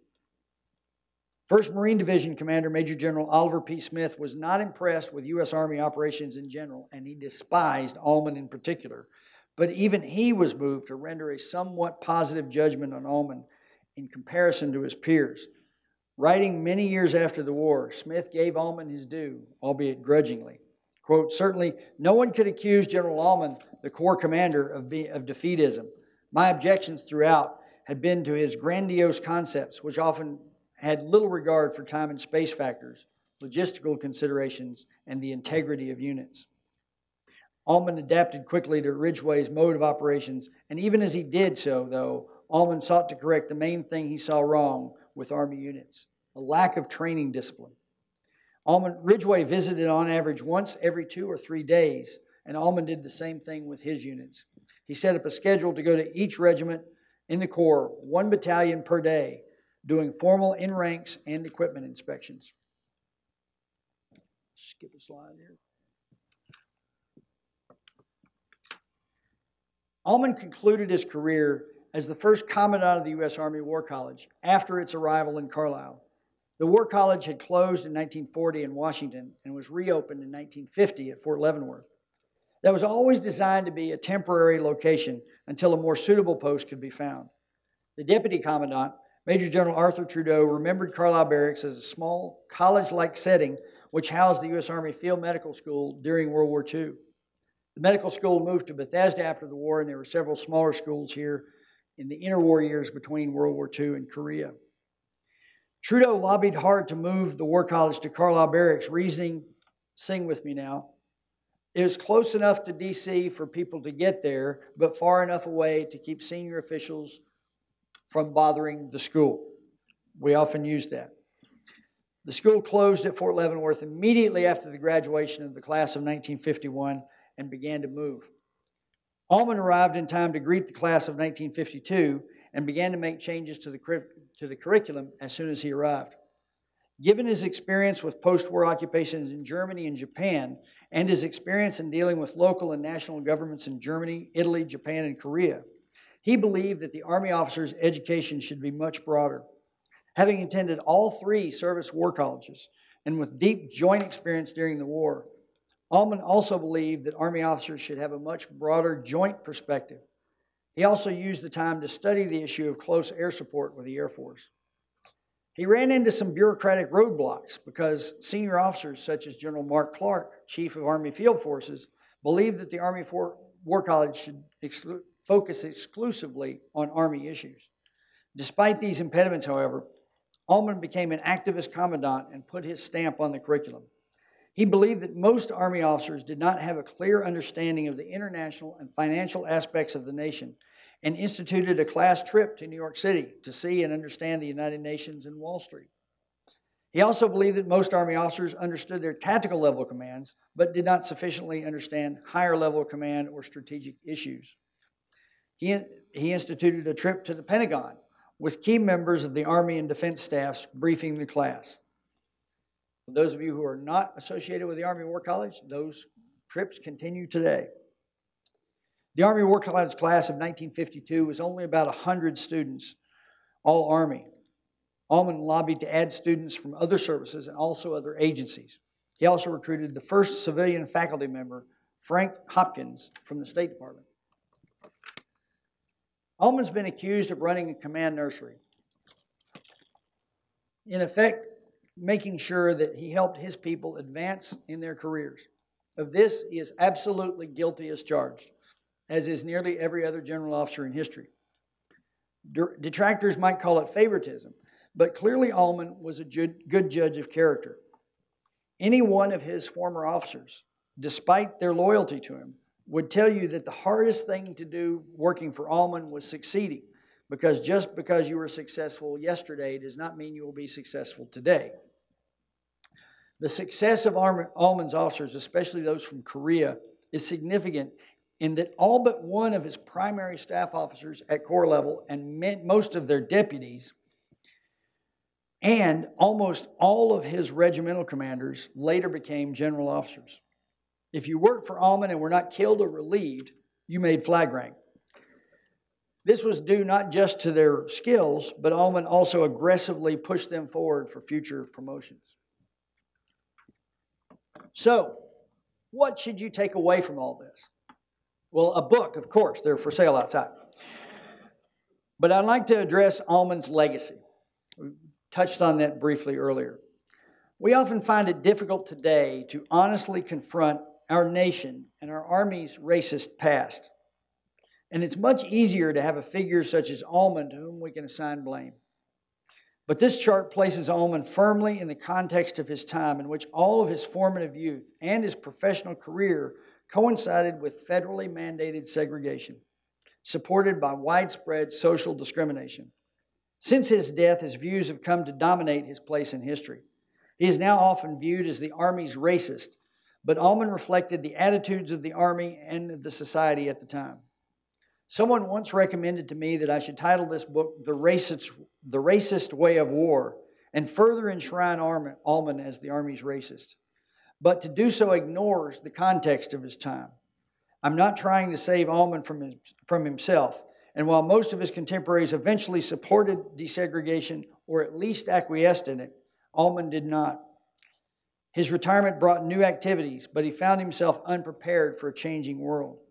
1st Marine Division Commander Major General Oliver P. Smith was not impressed with U.S. Army operations in general, and he despised Almond in particular. But even he was moved to render a somewhat positive judgment on Almond in comparison to his peers. Writing many years after the war, Smith gave Almond his due, albeit grudgingly. Quote, certainly no one could accuse General Almond, the Corps commander, of, be, of defeatism. My objections throughout had been to his grandiose concepts, which often had little regard for time and space factors, logistical considerations, and the integrity of units. Almond adapted quickly to Ridgway's mode of operations, and even as he did so, though, Almond sought to correct the main thing he saw wrong with Army units a lack of training discipline. Almond Ridgway visited on average once every two or three days, and Almond did the same thing with his units. He set up a schedule to go to each regiment in the Corps, one battalion per day, doing formal in ranks and equipment inspections. Skip a slide here. Almond concluded his career as the first commandant of the U.S. Army War College after its arrival in Carlisle. The War College had closed in 1940 in Washington and was reopened in 1950 at Fort Leavenworth. That was always designed to be a temporary location until a more suitable post could be found. The deputy commandant Major General Arthur Trudeau remembered Carlisle Barracks as a small, college like setting which housed the U.S. Army Field Medical School during World War II. The medical school moved to Bethesda after the war, and there were several smaller schools here in the interwar years between World War II and Korea. Trudeau lobbied hard to move the War College to Carlisle Barracks, reasoning, sing with me now, it was close enough to DC for people to get there, but far enough away to keep senior officials from bothering the school. We often use that. The school closed at Fort Leavenworth immediately after the graduation of the class of 1951 and began to move. Almond arrived in time to greet the class of 1952 and began to make changes to the, to the curriculum as soon as he arrived. Given his experience with post war occupations in Germany and Japan, and his experience in dealing with local and national governments in Germany, Italy, Japan, and Korea, he believed that the Army officer's education should be much broader. Having attended all three service war colleges and with deep joint experience during the war, Almond also believed that Army officers should have a much broader joint perspective. He also used the time to study the issue of close air support with the Air Force. He ran into some bureaucratic roadblocks because senior officers such as General Mark Clark, Chief of Army Field Forces, believed that the Army War College should exclu- focus exclusively on Army issues. Despite these impediments, however, Almond became an activist commandant and put his stamp on the curriculum. He believed that most Army officers did not have a clear understanding of the international and financial aspects of the nation and instituted a class trip to New York City to see and understand the United Nations and Wall Street. He also believed that most Army officers understood their tactical level commands, but did not sufficiently understand higher level command or strategic issues. He, he instituted a trip to the Pentagon with key members of the Army and Defense staffs briefing the class. For those of you who are not associated with the Army War College, those trips continue today. The Army War College class of 1952 was only about 100 students, all Army. Almond lobbied to add students from other services and also other agencies. He also recruited the first civilian faculty member, Frank Hopkins, from the State Department. Almond's been accused of running a command nursery. In effect, making sure that he helped his people advance in their careers. Of this, he is absolutely guilty as charged as is nearly every other general officer in history. Detractors might call it favoritism, but clearly Almond was a good judge of character. Any one of his former officers, despite their loyalty to him, would tell you that the hardest thing to do working for Almond was succeeding. Because just because you were successful yesterday does not mean you will be successful today. The success of Almond's officers, especially those from Korea, is significant in that all but one of his primary staff officers at Corps level and most of their deputies and almost all of his regimental commanders later became general officers. If you worked for Almond and were not killed or relieved, you made flag rank. This was due not just to their skills, but Almond also aggressively pushed them forward for future promotions. So, what should you take away from all this? Well, a book, of course, they're for sale outside. But I'd like to address Almond's legacy. We touched on that briefly earlier. We often find it difficult today to honestly confront our nation and our Army's racist past. And it's much easier to have a figure such as Almond to whom we can assign blame. But this chart places Almond firmly in the context of his time, in which all of his formative youth and his professional career coincided with federally mandated segregation, supported by widespread social discrimination. Since his death, his views have come to dominate his place in history. He is now often viewed as the Army's racist, but Almond reflected the attitudes of the Army and of the society at the time. Someone once recommended to me that I should title this book The Racist, the Racist Way of War and further enshrine Almond as the Army's racist. But to do so ignores the context of his time. I'm not trying to save Almond from, from himself. And while most of his contemporaries eventually supported desegregation or at least acquiesced in it, Almond did not. His retirement brought new activities, but he found himself unprepared for a changing world.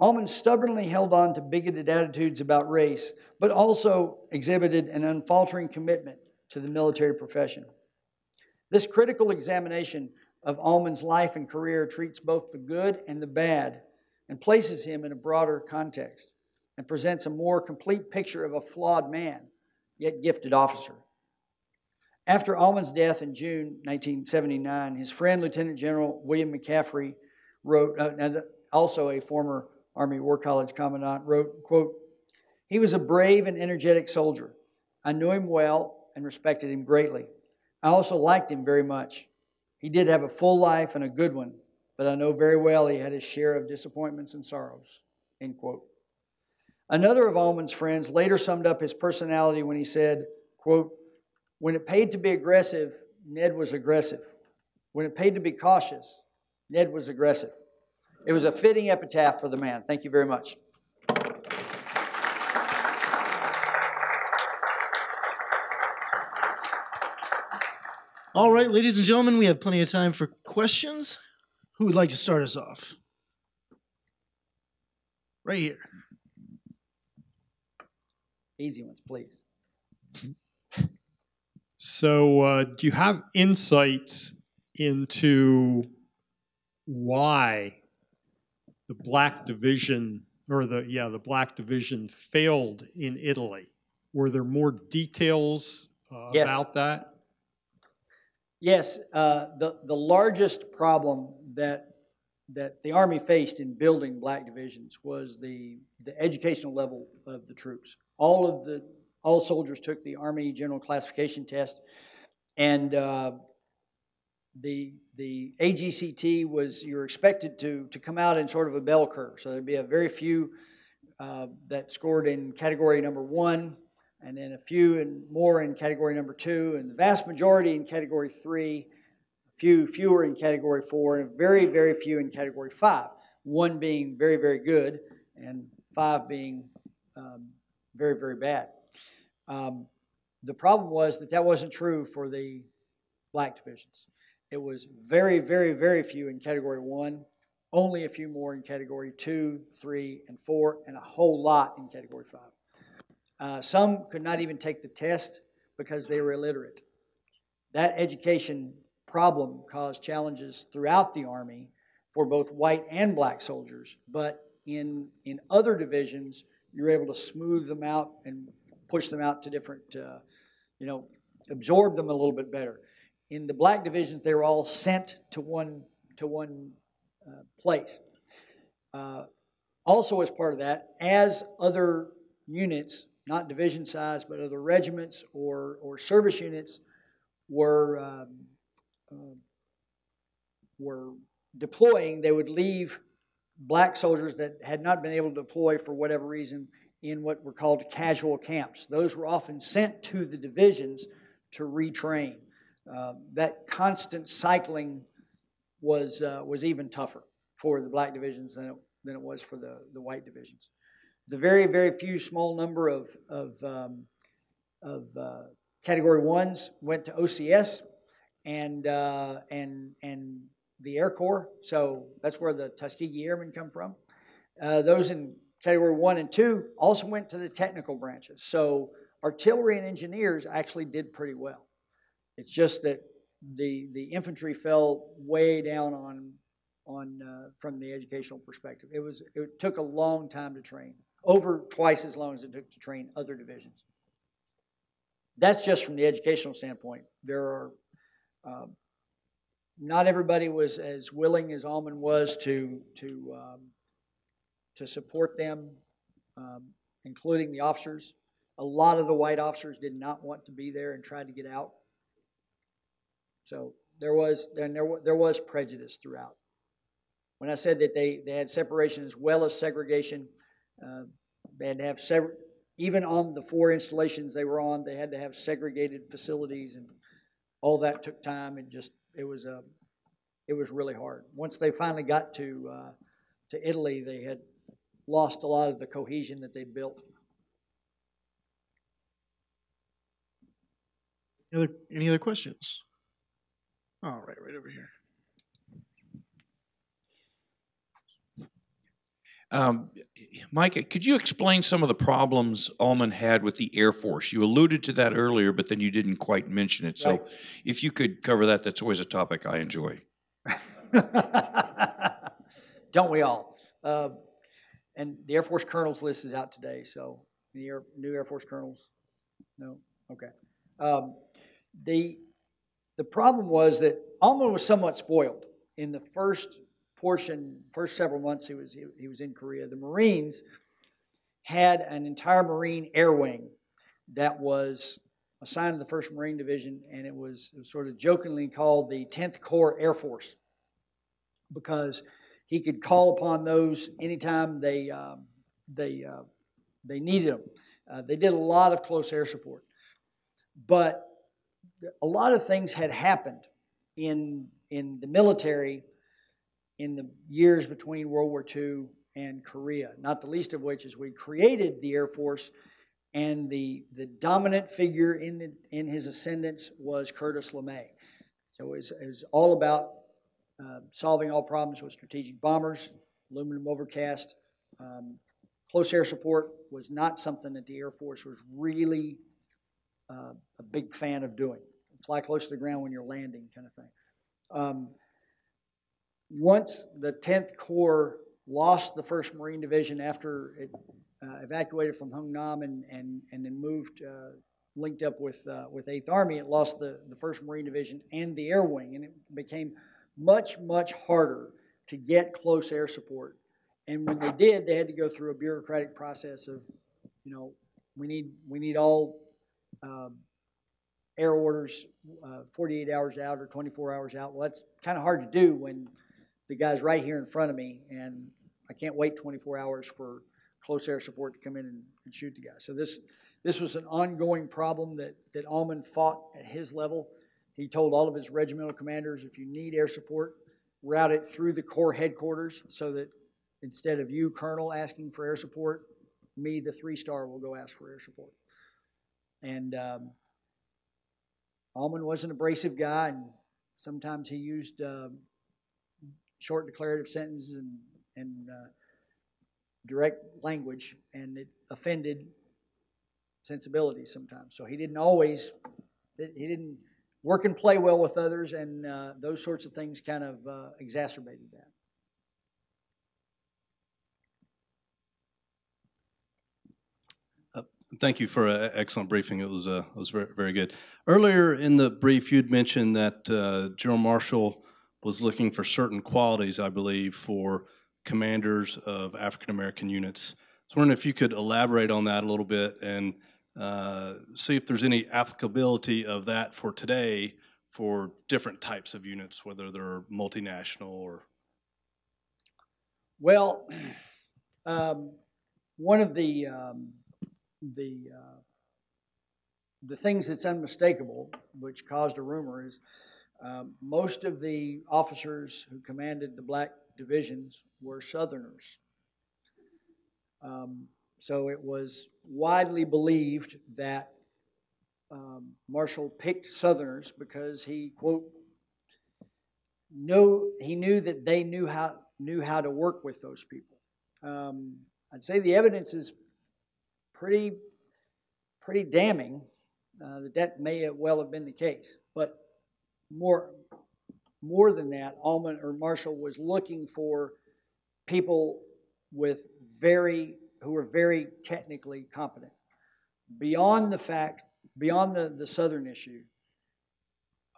Almond stubbornly held on to bigoted attitudes about race, but also exhibited an unfaltering commitment to the military profession. This critical examination of Almond's life and career treats both the good and the bad and places him in a broader context and presents a more complete picture of a flawed man, yet gifted officer. After Almond's death in June 1979, his friend Lieutenant General William McCaffrey wrote, uh, also a former Army War College commandant, wrote, quote, He was a brave and energetic soldier. I knew him well and respected him greatly. I also liked him very much. He did have a full life and a good one, but I know very well he had his share of disappointments and sorrows. End quote. Another of Almond's friends later summed up his personality when he said, quote, When it paid to be aggressive, Ned was aggressive. When it paid to be cautious, Ned was aggressive. It was a fitting epitaph for the man. Thank you very much. All right, ladies and gentlemen, we have plenty of time for questions. Who would like to start us off? Right here. Easy ones, please. So, uh, do you have insights into why the black division or the yeah the black division failed in Italy. Were there more details uh, yes. about that? Yes, uh, the the largest problem that that the Army faced in building black divisions was the the educational level of the troops. All of the all soldiers took the Army General Classification Test, and uh, the the AGCT was you're expected to to come out in sort of a bell curve. So there'd be a very few uh, that scored in category number one, and then a few and more in category number two, and the vast majority in category three, a few fewer in category four, and very very few in category five. One being very very good, and five being um, very very bad. Um, the problem was that that wasn't true for the black divisions. It was very, very, very few in category one, only a few more in category two, three, and four, and a whole lot in category five. Uh, some could not even take the test because they were illiterate. That education problem caused challenges throughout the Army for both white and black soldiers, but in, in other divisions, you're able to smooth them out and push them out to different, uh, you know, absorb them a little bit better in the black divisions, they were all sent to one to one uh, place. Uh, Also, as part of that, as other units, not division size, but other regiments or, or service units were, um, um, were deploying, they would leave black soldiers that had not been able to deploy for whatever reason in what were called casual camps. Those were often sent to the divisions to retrain. Uh, that constant cycling was, uh, was even tougher for the black divisions than it, than it was for the, the white divisions. The very, very few small number of, of, um, of uh, category ones went to OCS and, uh, and, and the Air Corps. So that's where the Tuskegee Airmen come from. Uh, those in category one and two also went to the technical branches. So artillery and engineers actually did pretty well. It's just that the the infantry fell way down on on uh, from the educational perspective. It was it took a long time to train, over twice as long as it took to train other divisions. That's just from the educational standpoint. There are um, not everybody was as willing as Almond was to to um, to support them, um, including the officers. A lot of the white officers did not want to be there and tried to get out. So there was there there was prejudice throughout. When I said that they, they had separation as well as segregation, uh, they had to have sever- even on the four installations they were on, they had to have segregated facilities and all that took time and just it was a it was really hard. Once they finally got to uh, to Italy, they had lost a lot of the cohesion that they'd built. Any other, any other questions? All right, right over here. Um, Mike, could you explain some of the problems Almond had with the Air Force? You alluded to that earlier, but then you didn't quite mention it. So Right. if you could cover that, that's always a topic I enjoy. *laughs* Don't we all? Uh, and the Air Force colonels list is out today. So Air, new Air Force colonels? No. Okay. Um, the the problem was that Almond was somewhat spoiled in the first portion, first several months he was he, he was in Korea. The Marines had an entire Marine air wing that was assigned to the First Marine Division, and it was, it was sort of jokingly called the 10th Corps Air Force because he could call upon those anytime they um, they uh, they needed them. Uh, they did a lot of close air support, but a lot of things had happened in in the military in the years between World War II and Korea. Not the least of which is we created the Air Force, and the the dominant figure in the, in his ascendance was Curtis LeMay. So it was, it was all about uh, solving all problems with strategic bombers, aluminum overcast. Um, close air support was not something that the Air Force was really uh, a big fan of doing. Fly close to the ground when you're landing, kind of thing. Um, once the 10th Corps lost the 1st Marine Division after it uh, evacuated from Hung Nam and, and, and then moved, uh, linked up with, uh, with 8th Army, it lost the, the 1st Marine Division and the Air Wing, and it became much, much harder to get close air support. And when they did, they had to go through a bureaucratic process of, you know, we need, we need all um, air orders uh, 48 hours out or 24 hours out. Well, that's kind of hard to do when the guy's right here in front of me and I can't wait 24 hours for close air support to come in and, and shoot the guy. So this, this was an ongoing problem that, that Almond fought at his level. He told all of his regimental commanders, if you need air support, route it through the Corps headquarters so that instead of you, Colonel, asking for air support, me, the three star, will go ask for air support. And um, Almond was an abrasive guy, and sometimes he used um, short declarative sentences and, and uh, direct language, and it offended sensibilities sometimes. So he didn't always, he didn't work and play well with others, and uh, those sorts of things kind of uh, exacerbated that. Thank you for an excellent briefing. It was, uh, it was very, very good. Earlier in the brief, you'd mentioned that uh, General Marshall was looking for certain qualities, I believe, for commanders of African American units. I wondering if you could elaborate on that a little bit and uh, see if there's any applicability of that for today for different types of units, whether they're multinational or. Well, um, one of the um, the uh, the things that's unmistakable, which caused a rumor, is um, most of the officers who commanded the black divisions were Southerners. Um, so it was widely believed that um, Marshall picked Southerners because he quote knew he knew that they knew how knew how to work with those people. Um, I'd say the evidence is pretty pretty damning uh, that that may well have been the case. But more more than that, Almond or Marshall was looking for people with very who were very technically competent. Beyond the fact, beyond the, the Southern issue,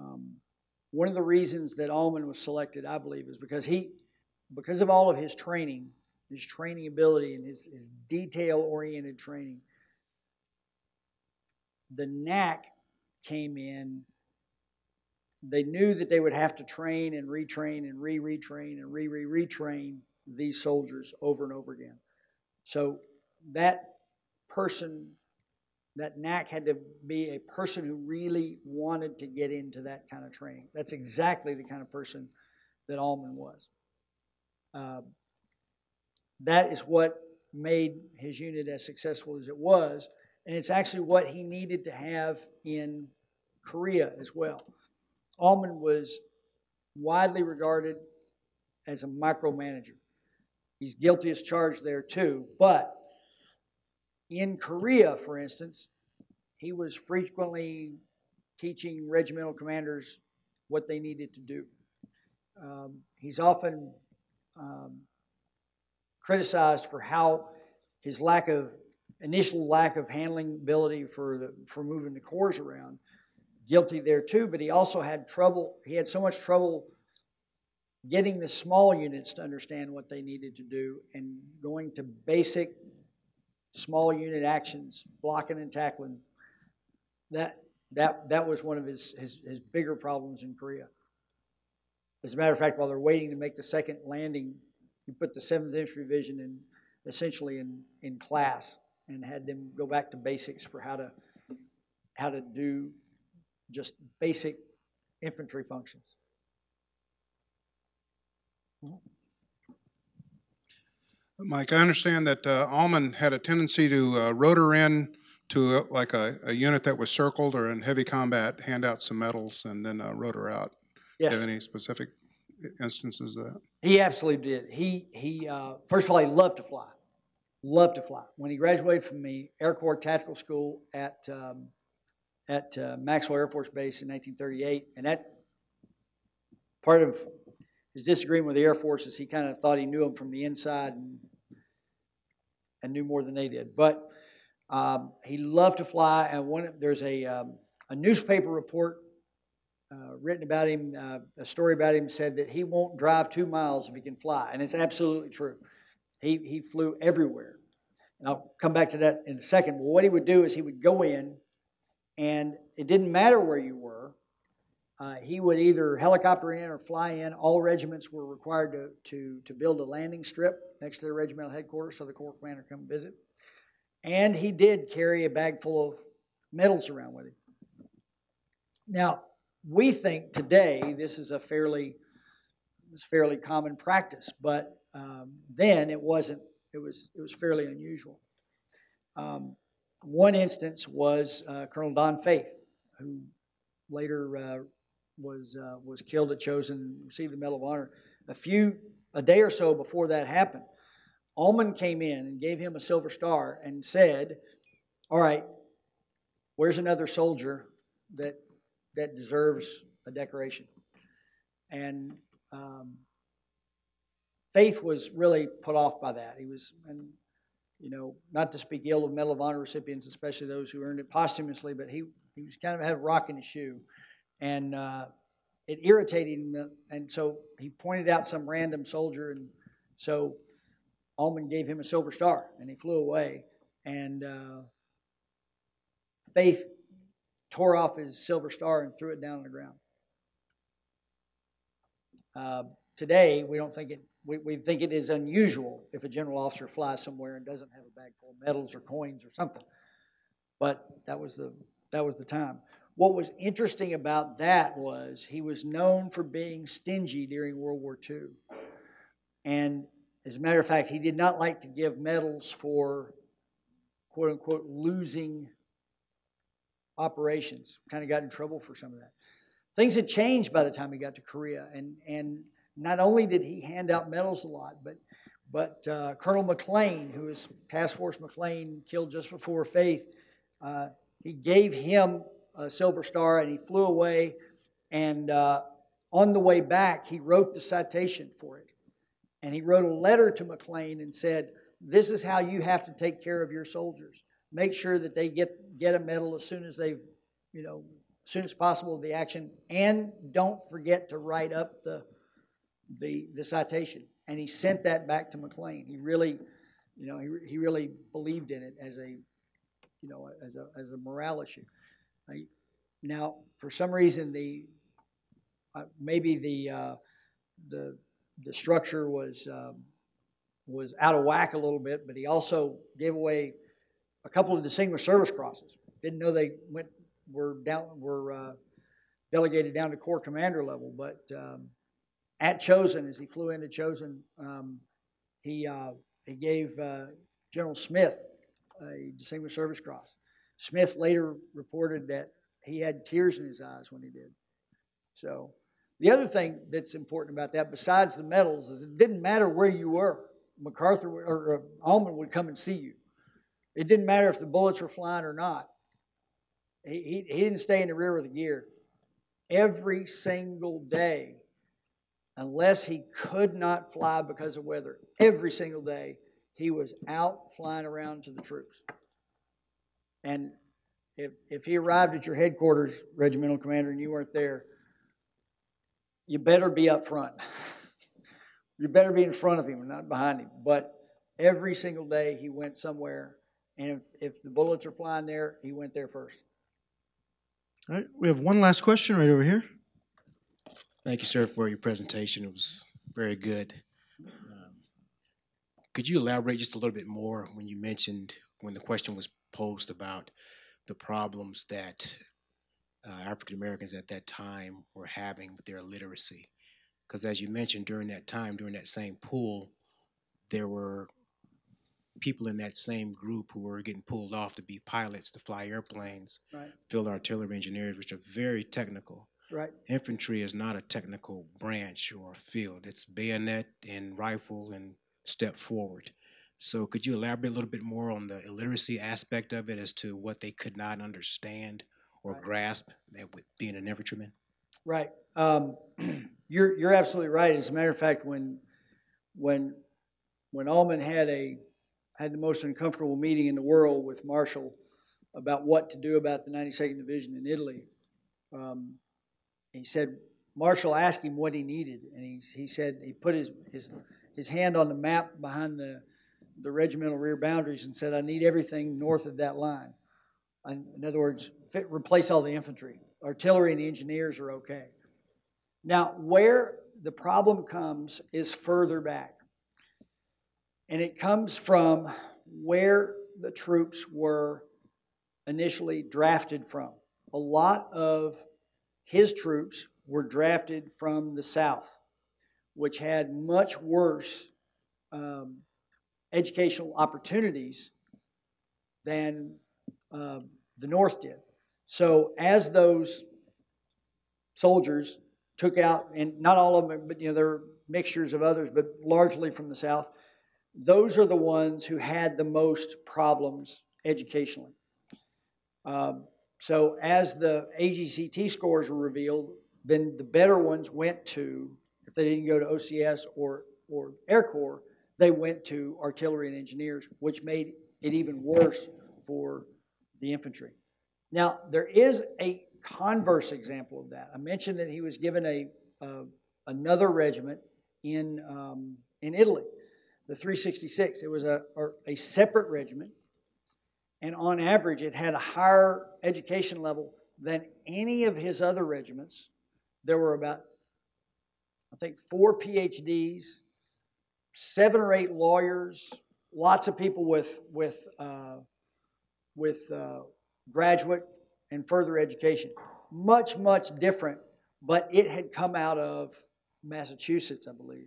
um, one of the reasons that Almond was selected, I believe, is because he, because of all of his training, his training ability and his, his detail oriented training, the NAC came in. They knew that they would have to train and retrain and re retrain and re re retrain these soldiers over and over again. So that person, that NAC had to be a person who really wanted to get into that kind of training. That's exactly the kind of person that Almond was. Uh, that is what made his unit as successful as it was, and it's actually what he needed to have in Korea as well. Almond was widely regarded as a micromanager. He's guilty as charged there too. But in Korea, for instance, he was frequently teaching regimental commanders what they needed to do. Um, he's often um, criticized for how his lack of initial lack of handling ability for the for moving the corps around guilty there too but he also had trouble he had so much trouble getting the small units to understand what they needed to do and going to basic small unit actions, blocking and tackling. That that that was one of his, his, his bigger problems in Korea. As a matter of fact, while they're waiting to make the second landing, he put the Seventh Infantry Division in essentially in, in class and had them go back to basics for how to how to do just basic infantry functions. Mike, I understand that uh, Almond had a tendency to uh, rotor in to uh, like a, a unit that was circled or in heavy combat, hand out some medals, and then uh, rotor out. Yes. Do you have any specific instances of that? He absolutely did. He he. Uh, first of all, he loved to fly. Loved to fly. When he graduated from the Air Corps Tactical School at um, at uh, Maxwell Air Force Base in 1938, and that part of his disagreement with the Air Force is he kind of thought he knew them from the inside and and knew more than they did. But um, he loved to fly, and one there's a um, a newspaper report uh, written about him, uh, a story about him said that he won't drive two miles if he can fly, and it's absolutely true. He he flew everywhere, and I'll come back to that in a second. But what he would do is he would go in, and it didn't matter where you were. Uh, he would either helicopter in or fly in. All regiments were required to, to, to build a landing strip next to their regimental headquarters so the corps commander could come visit. And he did carry a bag full of medals around with him. Now, we think today this is a fairly, it's fairly common practice, but um, then it wasn't. It was it was fairly unusual. Um, one instance was uh, Colonel Don Faith, who later uh, was uh, was killed at Chosin, received the Medal of Honor. A few a day or so before that happened, Almond came in and gave him a Silver Star and said, "All right, where's another soldier that that deserves a decoration?" And um, Faith was really put off by that. He was, and you know, not to speak ill of Medal of Honor recipients, especially those who earned it posthumously, but he he was kind of had a rock in his shoe and uh, it irritated him. And so he pointed out some random soldier and So Almond gave him a Silver Star, and he flew away. And uh, Faith tore off his Silver Star and threw it down on the ground. Uh, today, we don't think it. We, we think it is unusual if a general officer flies somewhere and doesn't have a bag full of medals or coins or something. But that was the that was the time. What was interesting about that was he was known for being stingy during World War II. And as a matter of fact, he did not like to give medals for quote unquote losing operations. Kind of got in trouble for some of that. Things had changed by the time he got to Korea, and, and not only did he hand out medals a lot, but but uh, Colonel MacLean, who was Task Force MacLean, killed just before Faith, uh, he gave him a Silver Star, and he flew away. And uh, on the way back, he wrote the citation for it, and he wrote a letter to MacLean and said, "This is how you have to take care of your soldiers. Make sure that they get get a medal as soon as they've, you know, as soon as possible the action, and don't forget to write up the the the citation." And he sent that back to MacLean. He really, you know, he, he really believed in it as a, you know, as a as a morale issue. Now, for some reason, the uh, maybe the uh, the the structure was um, was out of whack a little bit, but he also gave away a couple of distinguished service crosses. Didn't know they went were down were uh, delegated down to corps commander level, but um, at Chosin, as he flew into Chosin, um, he uh, he gave uh, General Smith a distinguished service cross. Smith later reported that he had tears in his eyes when he did. So, the other thing that's important about that, besides the medals, is it didn't matter where you were. MacArthur or uh, Almond would come and see you. It didn't matter if the bullets were flying or not. He, he, he didn't stay in the rear of the gear. Every single day, unless he could not fly because of weather, every single day, he was out flying around to the troops. And if, if he arrived at your headquarters, regimental commander, and you weren't there, you better be up front. you better be in front of him not behind him. But every single day he went somewhere, and if, if the bullets are flying there, he went there first. All right, we have one last question right over here. Thank you, sir, for your presentation. It was very good. Um, could you elaborate just a little bit more when you mentioned when the question was posed about the problems that uh, African Americans at that time were having with their illiteracy. Because as you mentioned, during that time, during that same pool, there were people in that same group who were getting pulled off to be pilots to fly airplanes, Right. field artillery engineers, which are very technical. Right. Infantry is not a technical branch or field. It's bayonet and rifle and step forward. So could you elaborate a little bit more on the illiteracy aspect of it as to what they could not understand or Right. grasp that with being an infantryman? Right. Um, *clears throat* you're you're absolutely right. As a matter of fact, when when when Almond had a had the most uncomfortable meeting in the world with Marshall about what to do about the 92nd Division in Italy, um, he said Marshall asked him what he needed, and he he said he put his his his hand on the map behind the the regimental rear boundaries and said, "I need everything north of that line." In in other words, fit, replace all the infantry. Artillery and engineers are okay. Now, where the problem comes is further back. And it comes from where the troops were initially drafted from. A lot of his troops were drafted from the South, which had much worse um, educational opportunities than uh, the North did. So as those soldiers took out, and not all of them, but you know, there were mixtures of others, but largely from the South, those are the ones who had the most problems educationally. Um, so as the AGCT scores were revealed, then the better ones went to, if they didn't go to OCS or, or Air Corps, they went to artillery and engineers, which made it even worse for the infantry. Now, there is a converse example of that. I mentioned that he was given a, uh, another regiment in, um, in Italy. The 366. It was a, a separate regiment, and on average, it had a higher education level than any of his other regiments. There were about, I think, four PhDs, seven or eight lawyers, lots of people with with uh, with uh, graduate and further education. Much, much different, but it had come out of Massachusetts, I believe.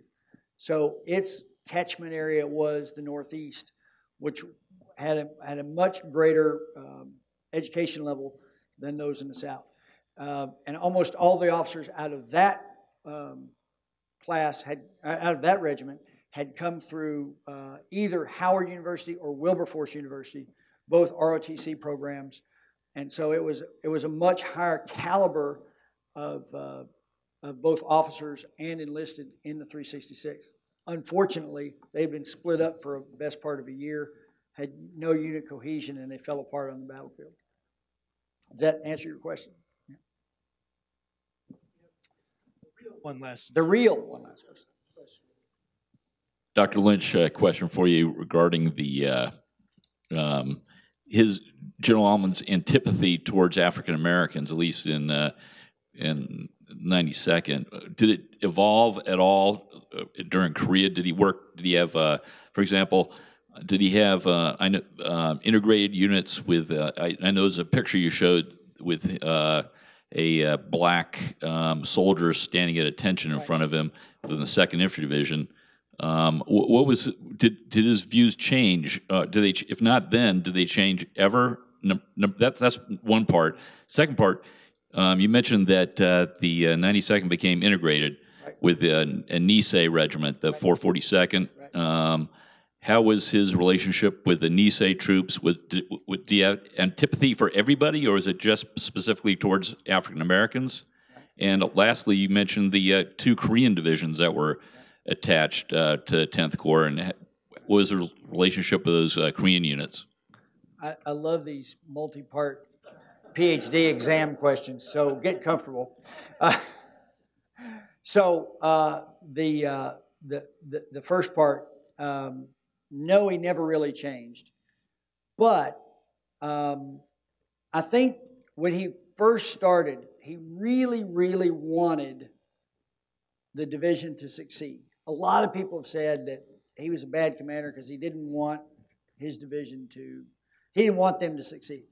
So its catchment area was the Northeast, which had a, had a much greater um, education level than those in the South. Uh, and almost all the officers out of that um, class had, out of that regiment, had come through uh, either Howard University or Wilberforce University, both ROTC programs. And so it was, it was a much higher caliber of, uh, of both officers and enlisted in the 366. Unfortunately, they've been split up for the best part of a year, had no unit cohesion, and they fell apart on the battlefield. Does that answer your question? One last. The real one last question. Dr. Lynch, a question for you regarding the uh, um, his General Almond's antipathy towards African Americans, at least in uh, in 92nd. Did it evolve at all uh, during Korea? Did he work? Did he have, uh, for example, did he have uh, I know, uh, integrated units with? Uh, I, I know there's a picture you showed with uh, a uh, black um, soldier standing at attention in front of him in the Second Infantry Division. Um, wh- what was did did his views change? Uh, did they, if not then, did they change ever? No, no, that, that's one part. Second part, um, you mentioned that uh, the uh, 92nd became integrated with a, a Nisei regiment, the 442nd. Um, how was his relationship with the Nisei troops? Was, did, w- do you have antipathy for everybody, or is it just specifically towards African Americans? And lastly, you mentioned the uh, two Korean divisions that were attached uh, to 10th Corps, and what was the relationship with those uh, Korean units? I, I love these multi-part PhD exam questions, so get comfortable. Uh, so uh, the, uh, the, the the first part, um, no, he never really changed, but um, I think when he first started, he really, really wanted the division to succeed. A lot of people have said that he was a bad commander because he didn't want his division to, he didn't want them to succeed.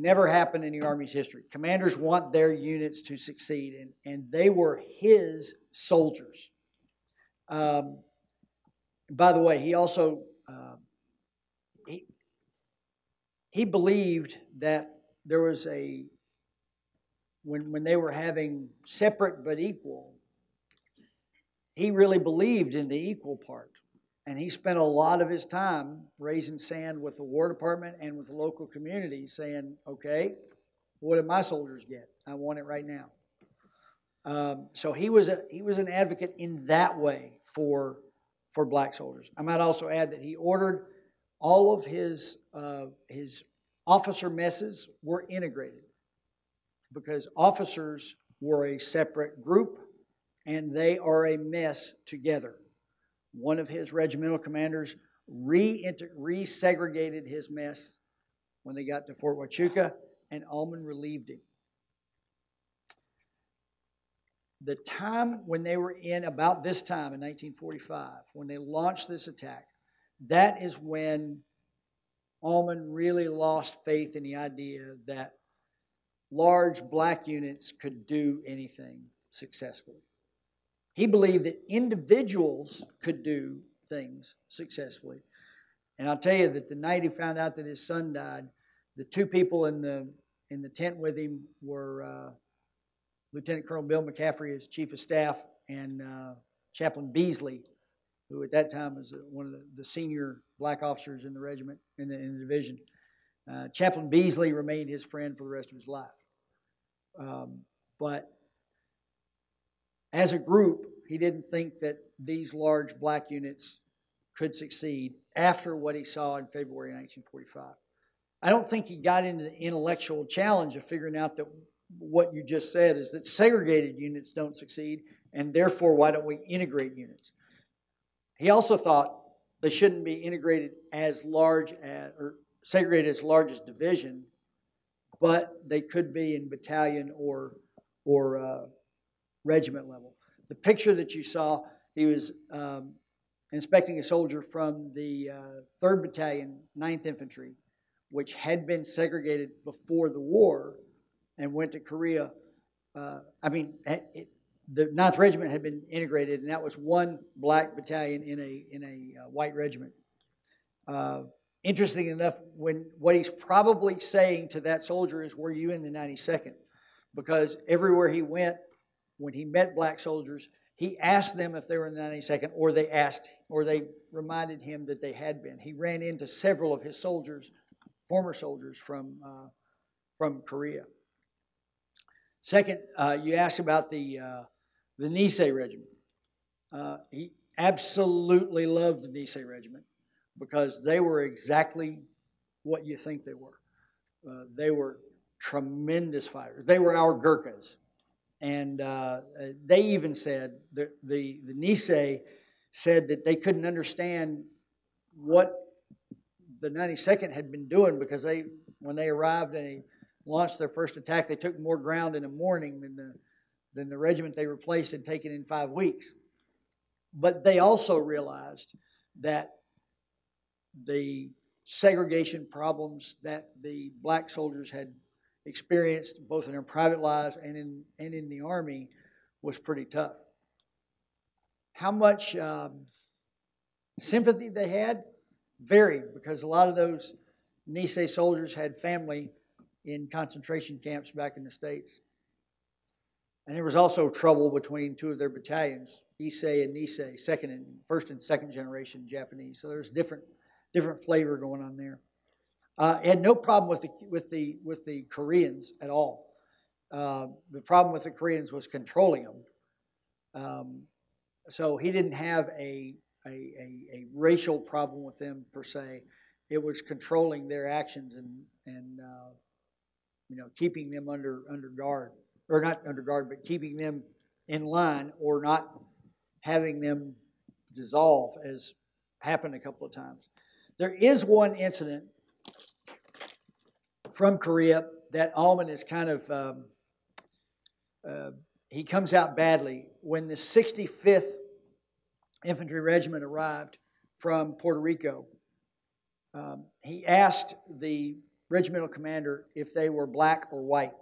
Never happened in the Army's history. Commanders want their units to succeed, and, and they were his soldiers. Um, by the way, he also uh, he, he believed that there was a when when they were having separate but equal he really believed in the equal part. And he spent a lot of his time raising sand with the War Department and with the local community saying, okay, what did my soldiers get? I want it right now. Um, so he was, a, he was an advocate in that way for, for black soldiers. I might also add that he ordered all of his, uh, his officer messes were integrated because officers were a separate group and they are a mess together. One of his regimental commanders re resegregated his mess when they got to Fort Huachuca, and Almond relieved him. The time when they were in, about this time in 1945, when they launched this attack, that is when Almond really lost faith in the idea that large black units could do anything successfully. He believed that individuals could do things successfully. And I'll tell you that the night he found out that his son died, the two people in the in the tent with him were uh, Lieutenant Colonel Bill McCaffrey as chief of staff and uh, Chaplain Beasley, who at that time was uh, one of the, the senior black officers in the regiment in the, in the division. Uh, Chaplain Beasley remained his friend for the rest of his life. Um, but as a group, he didn't think that these large black units could succeed after what he saw in February 1945. I don't think he got into the intellectual challenge of figuring out that what you just said is that segregated units don't succeed, and therefore, why don't we integrate units? He also thought they shouldn't be integrated as large as, or segregated as large as division, but they could be in battalion or, or uh, regiment level. The picture that you saw, he was um, inspecting a soldier from the uh, 3rd Battalion, 9th Infantry, which had been segregated before the war and went to Korea. Uh, I mean, it, the 9th Regiment had been integrated, and that was one black battalion in a, in a uh, white regiment. Uh, interesting enough, when what he's probably saying to that soldier is, Were you in the 92nd? Because everywhere he went, when he met black soldiers, he asked them if they were in the 92nd, or they asked, or they reminded him that they had been. He ran into several of his soldiers, former soldiers from, uh, from Korea. Second, uh, you asked about the, uh, the Nisei Regiment. Uh, he absolutely loved the Nisei Regiment because they were exactly what you think they were. Uh, they were tremendous fighters. They were our Gurkhas. And uh, they even said, the, the, the Nisei said that they couldn't understand what the 92nd had been doing because they, when they arrived and they launched their first attack, they took more ground in a morning than the, than the regiment they replaced had taken in five weeks. But they also realized that the segregation problems that the black soldiers had experienced both in their private lives and in, and in the Army was pretty tough. How much um, sympathy they had varied because a lot of those Nisei soldiers had family in concentration camps back in the States. And there was also trouble between two of their battalions, Issei and Nisei, second and first and second generation Japanese. So there's different different flavor going on there. Uh, had no problem with the with the with the Koreans at all. Uh, the problem with the Koreans was controlling them. Um, so he didn't have a, a, a a racial problem with them per se. It was controlling their actions and and uh, you know keeping them under under guard or not under guard, but keeping them in line or not having them dissolve as happened a couple of times. There is one incident from Korea that Almond is kind of, um, uh, he comes out badly. When the 65th Infantry Regiment arrived from Puerto Rico, um, he asked the regimental commander if they were black or white.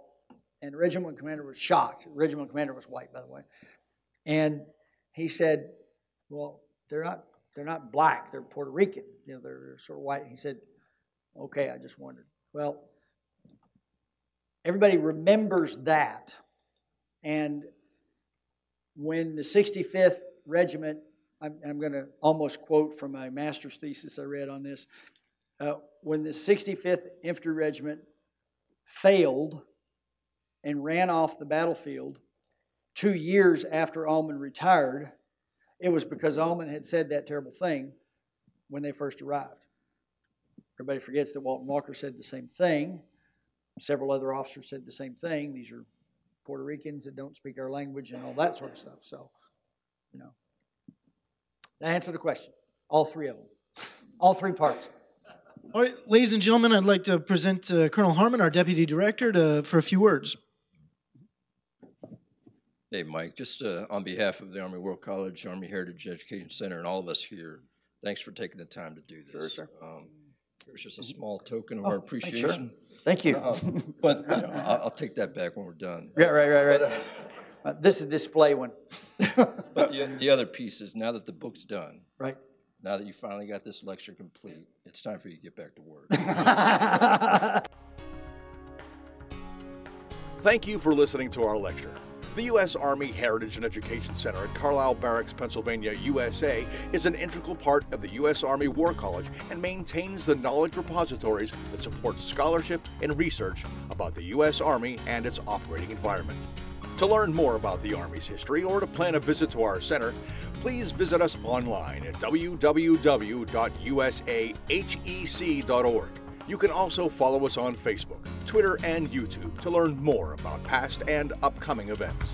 And the regimental commander was shocked. The regimental commander was white, by the way. And he said, Well, they're not they're not black, they're Puerto Rican. You know, they're, they're sort of white. He said, Okay, I just wondered. Well, Everybody remembers that. And when the 65th Regiment, I'm, I'm going to almost quote from my master's thesis I read on this. Uh, when the 65th Infantry Regiment failed and ran off the battlefield two years after Almond retired, it was because Almond had said that terrible thing when they first arrived. Everybody forgets that Walton Walker said the same thing. Several other officers said the same thing. These are Puerto Ricans that don't speak our language and all that sort of stuff. So, you know, that answered the question. All three of them, all three parts. All right, ladies and gentlemen, I'd like to present uh, Colonel Harmon, our Deputy Director, to, for a few words. Hey, Mike, just uh, on behalf of the Army War College, Army Heritage Education Center, and all of us here, thanks for taking the time to do this. Sure, sir. Um, Here's just a small token of Oh, our thanks, appreciation. Thank you. Uh, But, you know, I'll, I'll take that back when we're done. Yeah, right, right, right. Uh, this is a display one. *laughs* But the, the other piece is, now that the book's done, Right. now that you finally got this lecture complete, it's time for you to get back to work. *laughs* Thank you for listening to our lecture. The U.S. Army Heritage and Education Center at Carlisle Barracks, Pennsylvania, USA is an integral part of the U.S. Army War College and maintains the knowledge repositories that support scholarship and research about the U.S. Army and its operating environment. To learn more about the Army's history or to plan a visit to our center, please visit us online at www.usahec.org. You can also follow us on Facebook, Twitter, and YouTube to learn more about past and upcoming events.